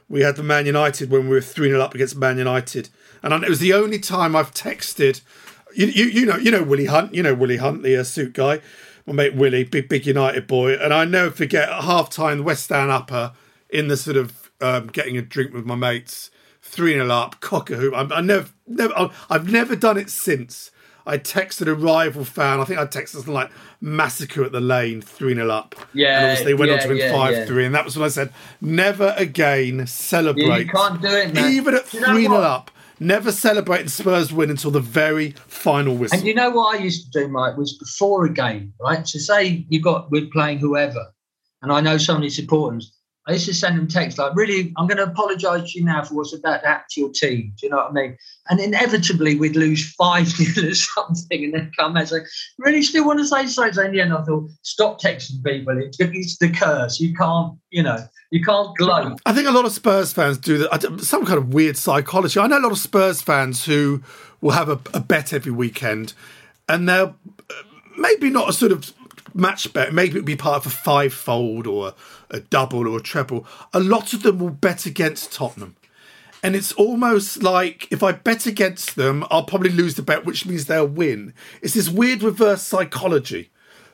We had the Man United when we were 3 0 up against Man United. And it was the only time I've texted. You, you, you know, you know Willie Hunt. You know Willie Hunt, the uh, suit guy. My mate Willie, big big United boy. And I never forget at half time, West Ham upper in the sort of um, getting a drink with my mates, three 0 up, cock a hoop. I, I never, never, I've never done it since. I texted a rival fan. I think I texted something like "massacre at the lane," three 0 up. Yeah, and obviously they went on to win yeah, five yeah. three, and that was when I said, "Never again celebrate." Yeah, you can't do it, man. Even at Do you know three 0 up, never celebrating Spurs win until the very final whistle. And you know what I used to do, Mike, was before a game, right? So say you got we're playing whoever, and I know somebody supporters. I used to send them texts like, "Really, I'm going to apologise to you now for what's about to happen to your team." Do you know what I mean? And inevitably, we'd lose five 0 or something, and then come back and say, "Really, still want to say so?" So in the end, I thought, "Stop texting people. It's, the curse. You can't, you know, you can't gloat." I think a lot of Spurs fans do that. Some kind of weird psychology. I know a lot of Spurs fans who will have a, a bet every weekend, and they'll uh, maybe not a sort of match bet. Maybe it'd be part of a five-fold or a, a double or a treble. A lot of them will bet against Tottenham. And it's almost like if I bet against them, I'll probably lose the bet, which means they'll win. It's this weird reverse psychology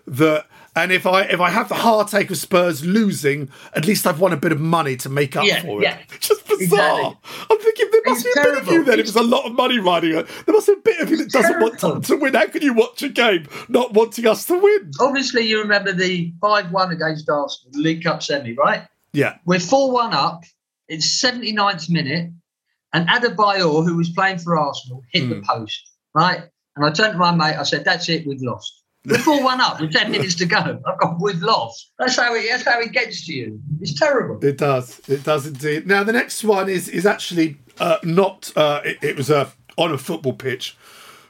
that and if I if I have the heartache of Spurs losing, at least I've won a bit of money to make up Yeah, for it. yeah. Just bizarre. I'm thinking must be a bit of you then. If there's a lot of money riding it, there must be a bit of you that doesn't want Tottenham to win. How can you watch a game not wanting us to win? Obviously, you remember the five-one against Arsenal, the League Cup semi, right? Yeah. We're 4 1 up. It's 79th minute. And Adebayor, who was playing for Arsenal, hit the hmm. post, right? And I turned to my mate, I said, That's it, we've lost. We're 4 1 up with 10 minutes to go. I've got, we've lost. That's how, it, that's how it gets to you. It's terrible. It does. It does indeed. Now the next one is is actually uh, not. Uh, it, it was a on a football pitch,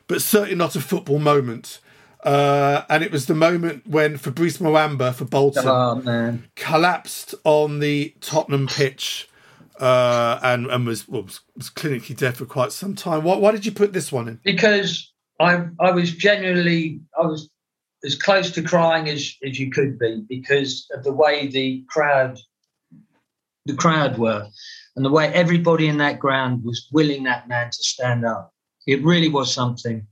but certainly not a football moment. Uh, and it was the moment when Fabrice Muamba for Bolton collapsed on the Tottenham pitch uh, and and was, well, was was clinically dead for quite some time. Why, why did you put this one in? because I I was genuinely I was as close to crying as, as you could be because of the way the crowd the crowd were and the way everybody in that ground was willing that man to stand up. It really was something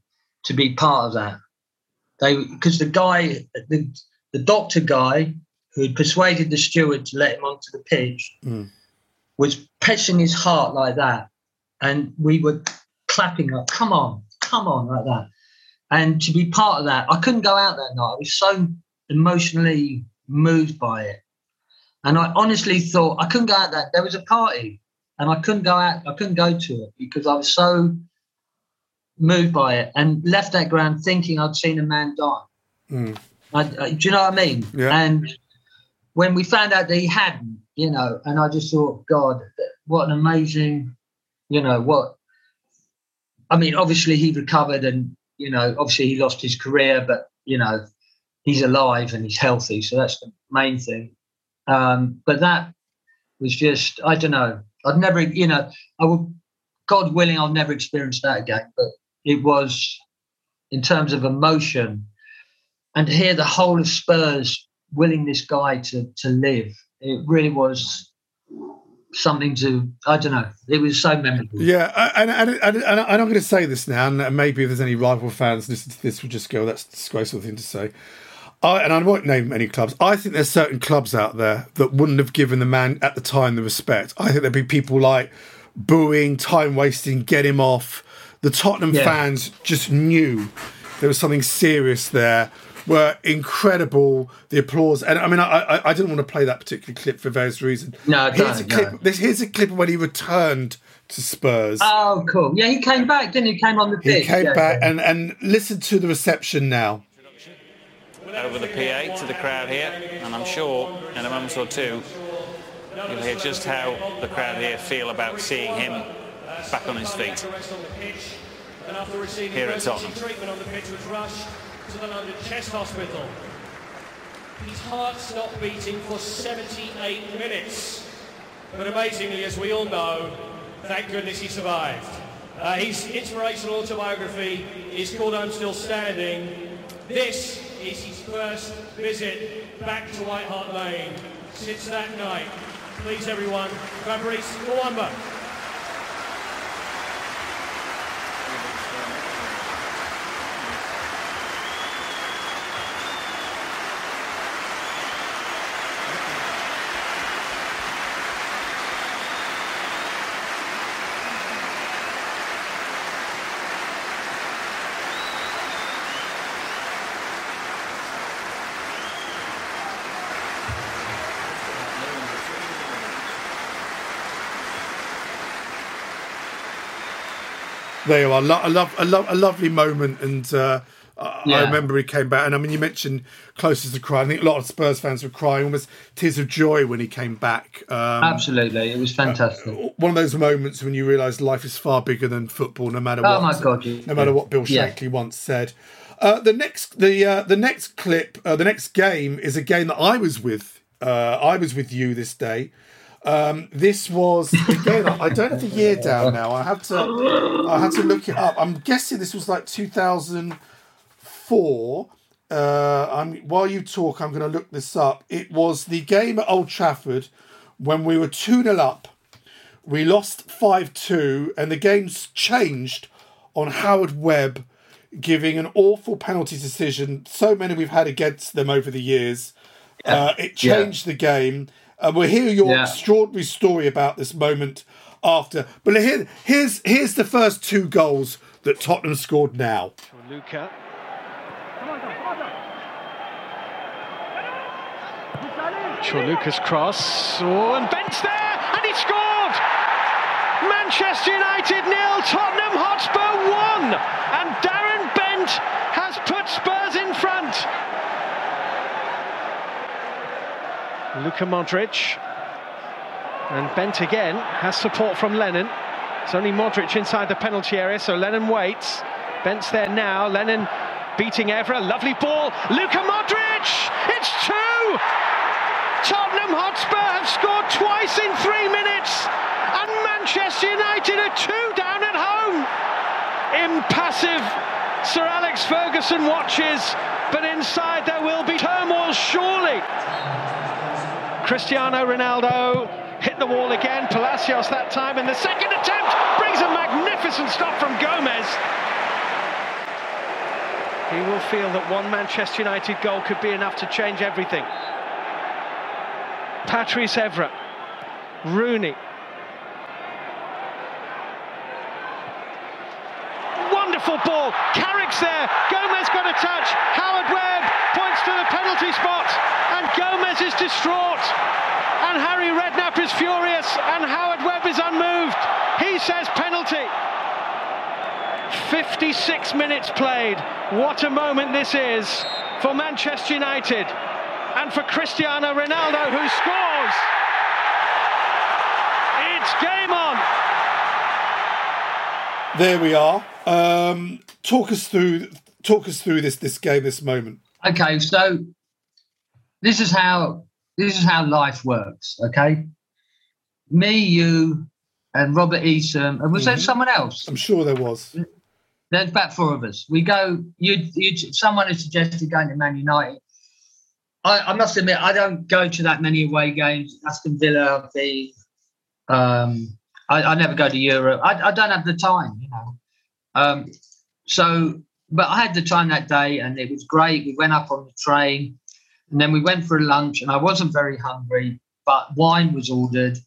to be part of that. They because the guy the the doctor guy who had persuaded the steward to let him onto the pitch mm. was pressing his heart like that. And we were clapping up, come on, come on, like that. And to be part of that, I couldn't go out that night. I was so emotionally moved by it. And I honestly thought I couldn't go out that there was a party and I couldn't go out, I couldn't go to it because I was so moved by it and left that ground thinking I'd seen a man die. Mm. I, I, do you know what I mean? Yeah. And when we found out that he hadn't, you know, and I just thought, God, what an amazing, you know, what. I mean, obviously he recovered, and you know, obviously he lost his career, but you know, he's alive and he's healthy, so that's the main thing. Um, but that was just, I don't know, I'd never, you know, I would, God willing, I'll never experience that again. But it was, in terms of emotion, and to hear the whole of Spurs willing this guy to to live, it really was something to I don't know. It was so memorable. Yeah, and and, and, and I'm going to say this now, and maybe if there's any rival fans listening to this, will just go, "That's a disgraceful thing to say." I, and I won't name any clubs. I think there's certain clubs out there that wouldn't have given the man at the time the respect. I think there'd be people like booing, time wasting, get him off. The Tottenham Yeah. fans just knew there was something serious there. Were incredible. The applause, and I mean, I, I, I didn't want to play that particular clip for various reasons. No, here's don't, a clip. no. This here's a clip of when he returned to Spurs. Oh, cool. Yeah, he came back, didn't he? He came on the pitch. He came yeah, back yeah. and and listen to the reception now. Over the PA to the crowd here, and I'm sure in a moment or two you'll hear just how the crowd here feel about seeing him back on his feet here at Tottenham. treatment on the pitch was rushed to the London Chest Hospital. His heart stopped beating for 78 minutes. But amazingly, as we all know, thank goodness he survived. Uh, his inspirational autobiography is called I'm Still Standing. This is his first visit back to White Hart Lane since that night. Please, everyone, Fabrice Muamba. There you are. Lo- a, love, a, lo- a lovely moment, and uh, I- I remember he came back. And I mean, you mentioned closest to cry. I think a lot of Spurs fans were crying, almost tears of joy when he came back. Um, Absolutely, it was fantastic. one of those moments when you realise life is far bigger than football, no matter Oh what. my God, yeah. No matter what Bill Yeah. Shankly once said. Uh, the next, the uh, the next clip, uh, the next game is a game that I was with. Uh, I was with you this day. Um, this was again. I don't have the year down now. I have to. I had to look it up. I'm guessing this was like 2004. Uh, I'm while you talk, I'm going to look this up. It was the game at Old Trafford when we were two 0 up. We lost five two, and the game's changed on Howard Webb giving an awful penalty decision. So many we've had against them over the years. Uh, it Yeah. changed the game. And we'll hear your Yeah. extraordinary story about this moment after. But here, here's here's the first two goals that Tottenham scored now. Luka. Luka's cross. Oh, and Bent's there, and he scored! Manchester United nil, Tottenham Hotspur one, and Darren Bent has put Spurs in front. Luka Modric. And Bent again has support from Lennon. It's only Modric inside the penalty area, so Lennon waits. Bent's there now. Lennon beating Evra. Lovely ball. Luka Modric! It's two! Tottenham Hotspur have scored twice in three minutes, and Manchester United are two down at home. Impassive Sir Alex Ferguson watches, but inside there will be turmoil surely. Cristiano Ronaldo hit the wall again. Palacios that time in the second attempt brings a magnificent stop from Gomes. He will feel that one Manchester United goal could be enough to change everything. Patrice Evra, Rooney. Wonderful ball. Carrick's there. Gomes got a touch. Howard Webb points to the penalty spot, and Gomes is distraught. And Harry Redknapp is furious, and Howard Webb is unmoved. He says penalty. 56 minutes played. What a moment this is for Manchester United and for Cristiano Ronaldo, who scores. It's game on. There we are. Um, talk us through talk us through this this game, this moment. Okay, so this is how this is how life works. Okay, me, you, and Robert Eason, and was there Mhm. someone else? I'm sure there was. There's about four of us. We go. You, you. Someone has suggested going to Man United. I, I must admit, I don't go to that many away games. Aston Villa, the. Um, I, I never go to Europe. I, I don't have the time, you know. Um, so, but I had the time that day, and it was great. We went up on the train, and then we went for a lunch, and I wasn't very hungry, but wine was ordered,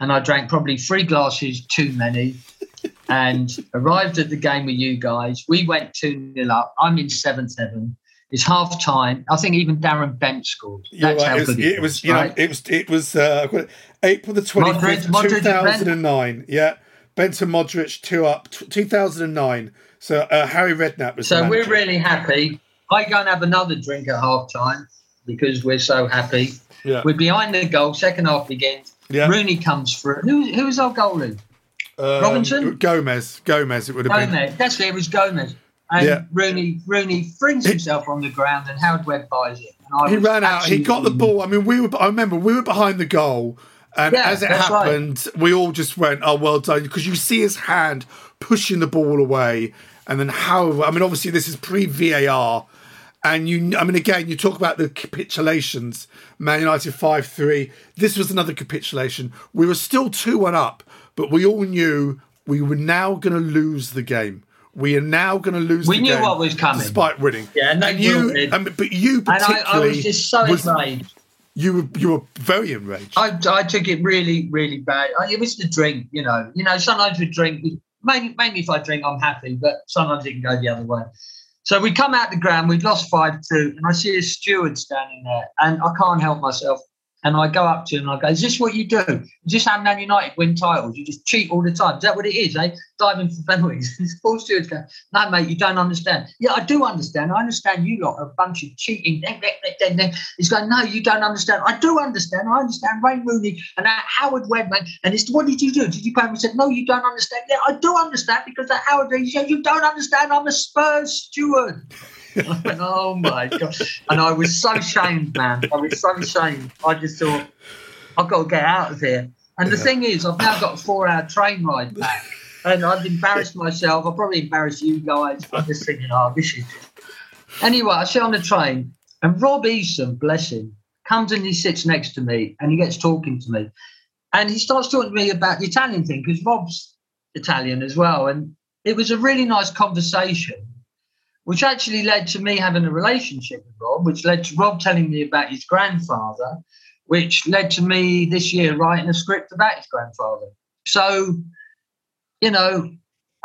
and I drank probably three glasses too many and arrived at the game with you guys. We went 2 0 up. I'm in 7 7. It's half time. I think even Darren Bent scored. That's right. how It was, good it was, you right? know, it was, it was uh, I've got it, April the twenty fifth, two and thousand and nine. Yeah, Benton Modric two up, two thousand and nine. So uh, Harry Redknapp was. So the we're really happy. I go and have another drink at half time because we're so happy. Yeah. We're behind the goal. Second half begins. Yeah. Rooney comes through. Who, who was our goalie? Um, Robinson? Gomes, Gomes. It would have been. Gomes. That's it. It was Gomes. And Yeah. Rooney, Rooney flings himself on the ground, and Howard Webb buys it. And I he ran out. He got the ball. I mean, we were. I remember we were behind the goal, and Yeah, as it that's right. happened, we all just went, "Oh, well done!" Because you see his hand pushing the ball away, and then how? I mean, obviously this is pre VAR, and you. I mean, again, you talk about the capitulations. Man United five three. This was another capitulation. We were still two one up, but we all knew we were now going to lose the game. We are now going to lose. We the knew game what was coming. despite winning. Yeah, and they you. I mean, um, but you And I, particularly I was just so was- enraged. You were you were very enraged. I, I took it really, really bad. I, it was the drink, you know. You know, sometimes with drink, mainly, mainly if I drink, I'm happy, but sometimes it can go the other way. So we come out the ground, we've lost 5 2, and I see a steward standing there, and I can't help myself. And I go up to him and I go, Is this what you do? Is this how Man United win titles? You just cheat all the time. Is that what it is, eh? Diving for penalties. This Paul Stewart's going, No, mate, you don't understand. Yeah, I do understand. I understand you lot are a bunch of cheating. He's going, No, you don't understand. I do understand. I understand Wayne Rooney and Howard Webb, And it's what did you do? Did you him? He said, No, you don't understand. Yeah, I do understand because that Howard he said, You don't understand. I'm a Spurs steward. I went, oh my god! And I was so ashamed, man. I was so ashamed. I just thought, I've got to get out of here. And the thing is, I've now got a four-hour train ride back, and I've embarrassed myself. I'll probably embarrass you guys. I'm just thinking, oh, this is. Anyway, I sit on the train, and Rob Eason, bless him, comes and he sits next to me, and he gets talking to me, and he starts talking to me about the Italian thing because Rob's Italian as well, and it was a really nice conversation which actually led to me having a relationship with Rob, which led to Rob telling me about his grandfather, which led to me this year writing a script about his grandfather. So, you know,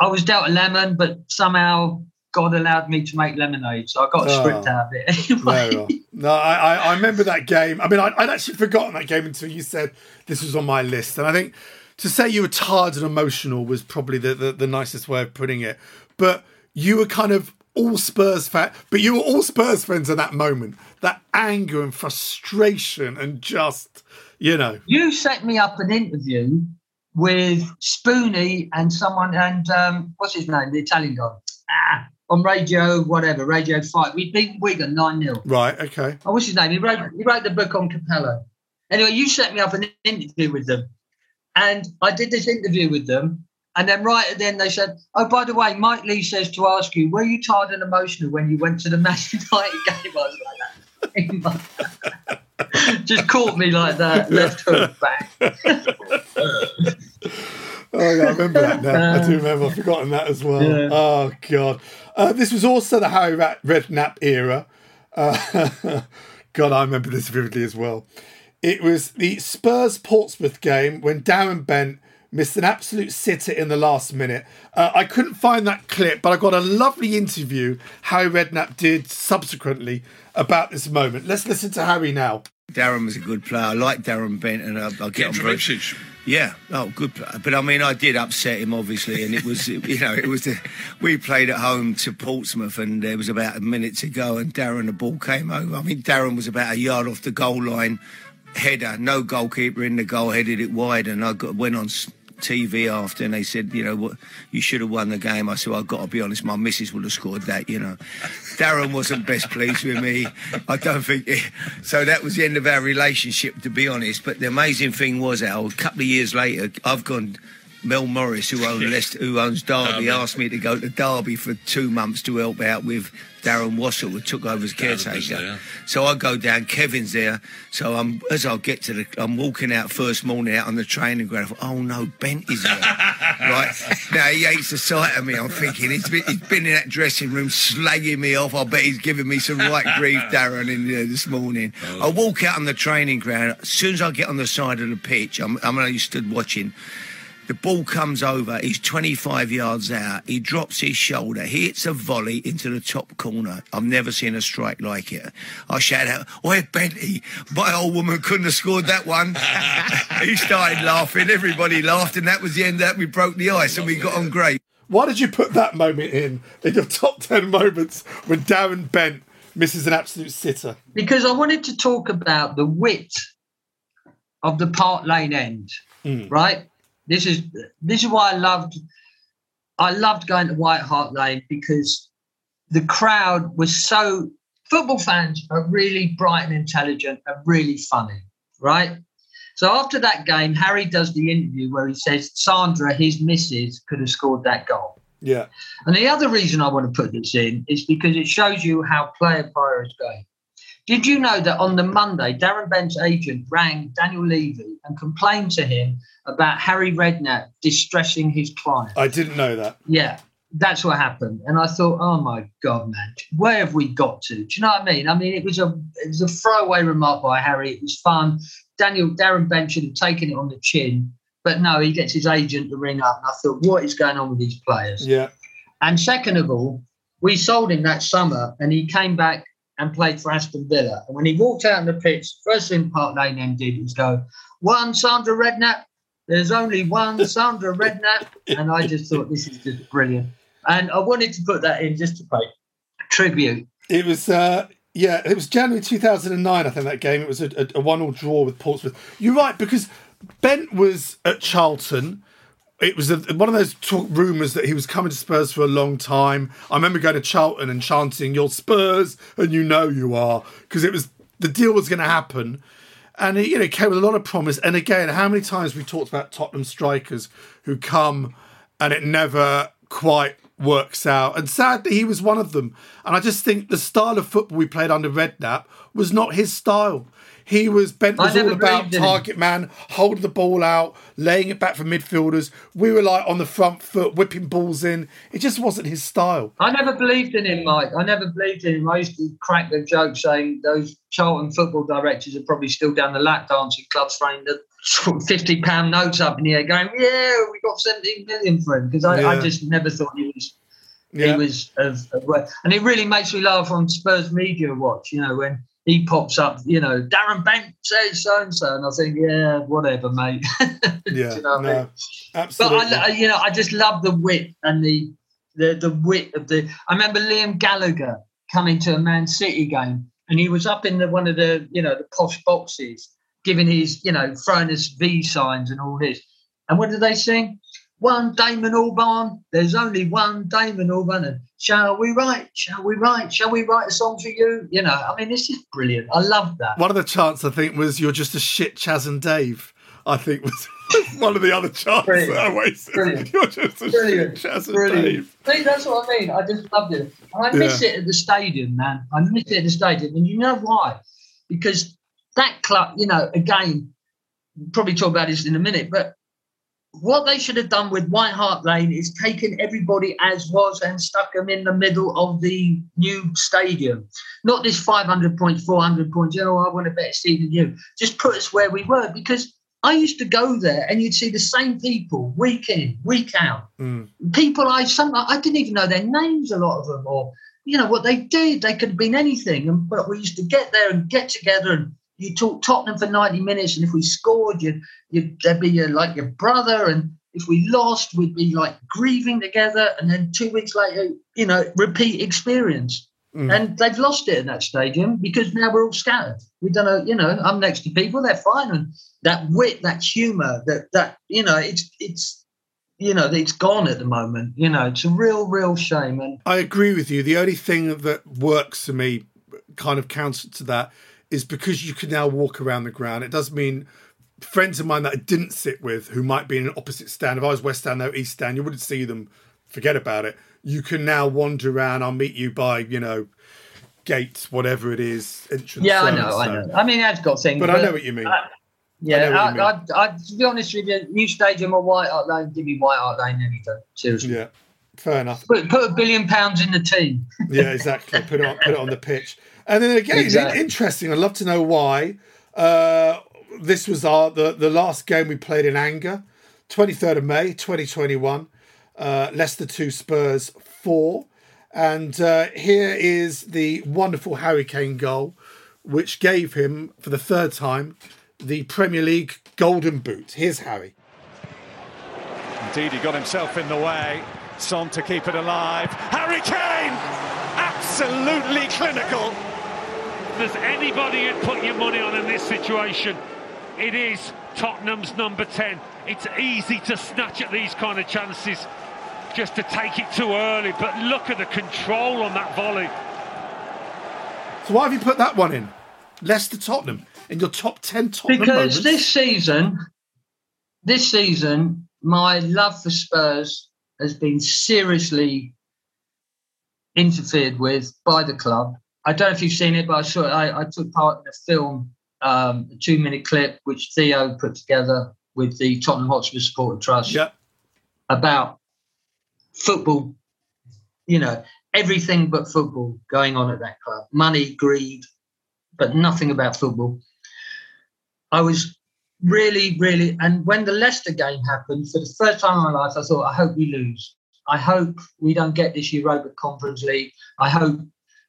I was dealt a lemon, but somehow God allowed me to make lemonade. So I got a script Oh. out of it. Anyway. No, I, I, remember that game. I mean, I, I'd actually forgotten that game until you said this was on my list. And I think to say you were tired and emotional was probably the, the, the nicest way of putting it. But you were kind of all Spurs fan, but you were all Spurs fans in that moment. That anger and frustration and just, you know. You set me up an interview with Spoony and someone and um, what's his name, the Italian guy. Ah, on radio, whatever, Radio Five. We'd beaten Wigan nine 0 Right, okay. Oh, what's his name? He wrote he wrote the book on Capello. Anyway, you set me up an interview with them, and I did this interview with them. And then right at the end, they said, "Oh, by the way, Mike Leigh says to ask you, were you tired and emotional when you went to the Man United game?" I was like that. Just caught me like that, left hook back. Oh, yeah, I remember that now. I do remember. I've forgotten that as well. Yeah. Oh, God. Uh, this was also the Harry Rat- Redknapp era. Uh, God, I remember this vividly as well. It was the Spurs Portsmouth game when Darren Bent missed an absolute sitter in the last minute. Uh, I couldn't find that clip, but I got a lovely interview Harry Redknapp did subsequently about this moment. Let's listen to Harry now. Darren was a good player. I like Darren Bent, and I, I get on from very- Yeah, oh, good player. But I mean, I did upset him obviously, and it was, you know, it was. The, we played at home to Portsmouth, and there was about a minute to go, and Darren, the ball came over. I mean, Darren was about a yard off the goal line, header, no goalkeeper in the goal, headed it wide, and I got went on. TV after and they said, you know what, you should have won the game. I said, well, I've got to be honest, my missus would have scored that, you know. Darren wasn't best pleased with me. I don't think so. That was the end of our relationship, to be honest. But the amazing thing was, Al, a couple of years later, I've gone. Mel Morris, who owns Leicester, who owns Derby. asked me to go to Derby for two months to help out with Darren Wassall, who took over as caretaker. So I go down. Kevin's there. So I'm as I get to the, I'm walking out first morning out on the training ground. I thought, oh no, Bent is there. right now he hates the sight of me. I'm thinking he's been, he's been in that dressing room slagging me off. I bet he's giving me some right grief, Darren, in there this morning. I walk out on the training ground. As soon as I get on the side of the pitch, I'm, I'm only stood watching. The ball comes over. He's 25 yards out. He drops his shoulder. He hits a volley into the top corner. I've never seen a strike like it. I shout out, "Oi, Bentley! My old woman couldn't have scored that one." he started laughing. Everybody laughed, and that was the end. of That we broke the ice, and we got on great. Why did you put that moment in in your top 10 moments when Darren Bent misses an absolute sitter? because I wanted to talk about the wit of the Park Lane end. Hmm. Right. This is this is why I loved I loved going to White Hart Lane because the crowd was so football fans are really bright and intelligent and really funny, right? So after that game, Harry does the interview where he says Sandra, his missus, could have scored that goal. Yeah. And the other reason I want to put this in is because it shows you how player power is going. Did you know that on the Monday, Darren Bent's agent rang Daniel Levy and complained to him about Harry Redknapp distressing his client? I didn't know that. Yeah, that's what happened. And I thought, oh my God, man, where have we got to? Do you know what I mean? I mean, it was a it was a throwaway remark by Harry. It was fun. Daniel Darren Bent should have taken it on the chin, but no, he gets his agent to ring up. And I thought, what is going on with these players? Yeah. And second of all, we sold him that summer and he came back and played for Aston Villa. And when he walked out on the pitch, first thing Park Lane then did was go, one Sandra Redknapp. There's only one Sandra Redknapp. And I just thought this is just brilliant. And I wanted to put that in just to pay tribute. It was, uh, yeah, it was January 2009, I think, that game. It was a, a, a one all draw with Portsmouth. You're right, because Bent was at Charlton. It was a, one of those talk rumours that he was coming to Spurs for a long time. I remember going to Charlton and chanting, You're Spurs, and you know you are, because it was the deal was going to happen. And it, you know, came with a lot of promise. And again, how many times we talked about Tottenham strikers who come and it never quite works out. And sadly, he was one of them. And I just think the style of football we played under Redknapp was not his style. He was Bent was all about in him. target man, holding the ball out, laying it back for midfielders. We were like on the front foot, whipping balls in. It just wasn't his style. I never believed in him, Mike. I never believed in him. I used to crack the joke saying those Charlton football directors are probably still down the lap dancing clubs throwing the fifty pound notes up in the air, going, "Yeah, we got seventeen million for him." Because I, I just never thought he was. Yeah. He was of, of and it really makes me laugh on Spurs media watch. You know when he pops up, you know Darren Bank says so and so, and I think, yeah, whatever, mate. Yeah, you know what I mean? no, But. I- you know, I just love the wit and the the the wit of the. I remember Liam Gallagher coming to a Man City game, and he was up in the one of the you know the posh boxes, giving his you know throwing his V signs and all this. And what did they sing? One Damon Albarn. There's only one Damon Albarn. And shall we write? Shall we write? Shall we write a song for you? You know, I mean, this is brilliant. I love that. One of the chants I think was "You're just a shit Chaz and Dave." I think was one of the other chants. Brilliant. Brilliant. You're just a Brilliant. shit Chaz and Brilliant. Dave. See, that's what I mean. I just loved it. And I miss Yeah. it at the stadium, man. I miss it at the stadium. And you know why? Because that club, you know, again, probably talk about this in a minute, but what they should have done with White Hart Lane is taken everybody as was and stuck them in the middle of the new stadium. Not this 500 points, 400 points, you know, I want a better seat than you. Just put us where we were because I used to go there and you'd see the same people week in, week out Mm. people I some I didn't even know their names, a lot of them, or you know what they did. They could have been anything. And but we used to get there and get together and you talk Tottenham for ninety minutes, and if we scored, you you there'd be your, like your brother, and if we lost, we'd be like grieving together, and then two weeks later, you know, repeat experience. Mm. And they've lost it in that stadium because now we're all scattered. We don't know, you know, I'm next to people, they're fine. And that wit, that humour, that that, you know, it's it's you know, it's gone at the moment. You know, it's a real, real shame. And I agree with you. The only thing that works for me, kind of counter to that, is because you can now walk around the ground. It does mean friends of mine that I didn't sit with, who might be in an opposite stand. If I was West Stand, no East Stand, you wouldn't see them. Forget about it. You can now wander around. I'll meet you by, you know, gates, whatever it is. Entrance yeah, I know, and I so. know. I mean, that's got things. But I know what you mean. I yeah, know what I, you I, I, to be honest with you, new stadium or White Hart Lane, give me White Hart Lane any day. Seriously. Yeah, fair enough. Put, put a billion pounds in the team. yeah, exactly. Put it on, put it on the pitch. And then again, Exactly. interesting. I'd love to know why. Uh, this was our the, the last game we played in anger, twenty third of May, twenty twenty one. Uh, Leicester two, Spurs four, and uh, here is the wonderful Harry Kane goal, which gave him for the third time the Premier League Golden Boot. Here's Harry. Indeed, he got himself in the way. Son to keep it alive. Harry Kane! Absolutely clinical. If there's anybody you'd put your money on in this situation, it is Tottenham's number 10. It's easy to snatch at these kind of chances just to take it too early, but look at the control on that volley. So why have you put that one in? Leicester Tottenham in your top ten Tottenham because moments? this season, this season, my love for Spurs has been seriously interfered with by the club. I don't know if you've seen it, but I saw I, I took part in a film, um, a two-minute clip which Theo put together with the Tottenham Hotspur Supporter Trust about football. You know, everything but football going on at that club. Money, greed, but nothing about football. I was really, really, and when the Leicester game happened, for the first time in my life, I thought, I hope we lose. I hope we don't get this Europa Conference League. I hope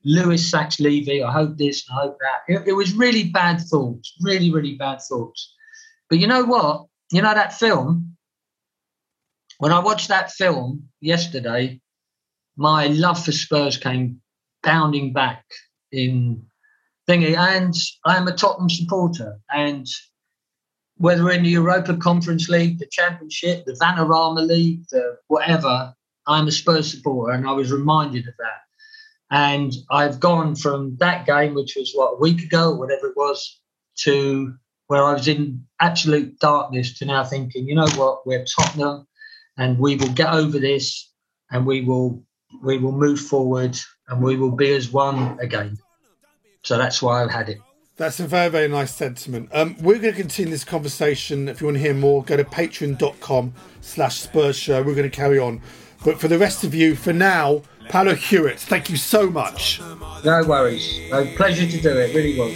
Lewis sacks Levy. I hope this and I hope that. It, it was really bad thoughts, really, really bad thoughts. But you know what? You know that film? When I watched that film yesterday, my love for Spurs came bounding back in thingy. And I am a Tottenham supporter. And whether in the Europa Conference League, the Championship, the Vanarama League, the whatever, I'm a Spurs supporter, and I was reminded of that. And I've gone from that game, which was what a week ago, whatever it was, to where I was in absolute darkness, to now thinking, you know what, we're Tottenham, and we will get over this, and we will we will move forward, and we will be as one again. So that's why I've had it. That's a very, very nice sentiment. Um, we're going to continue this conversation. If you want to hear more, go to patreon.com slash Spurs Show. We're going to carry on. But for the rest of you, for now, Paolo Hewitt, thank you so much. No worries. A pleasure to do it. Really was.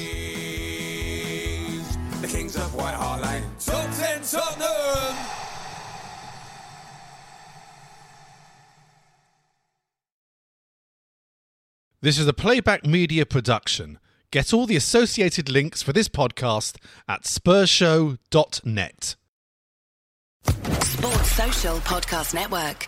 The Kings of White Hart Lane. Top 10 Tottenham. This is a playback media production. Get all the associated links for this podcast at spursshow.net. Sports Social Podcast Network.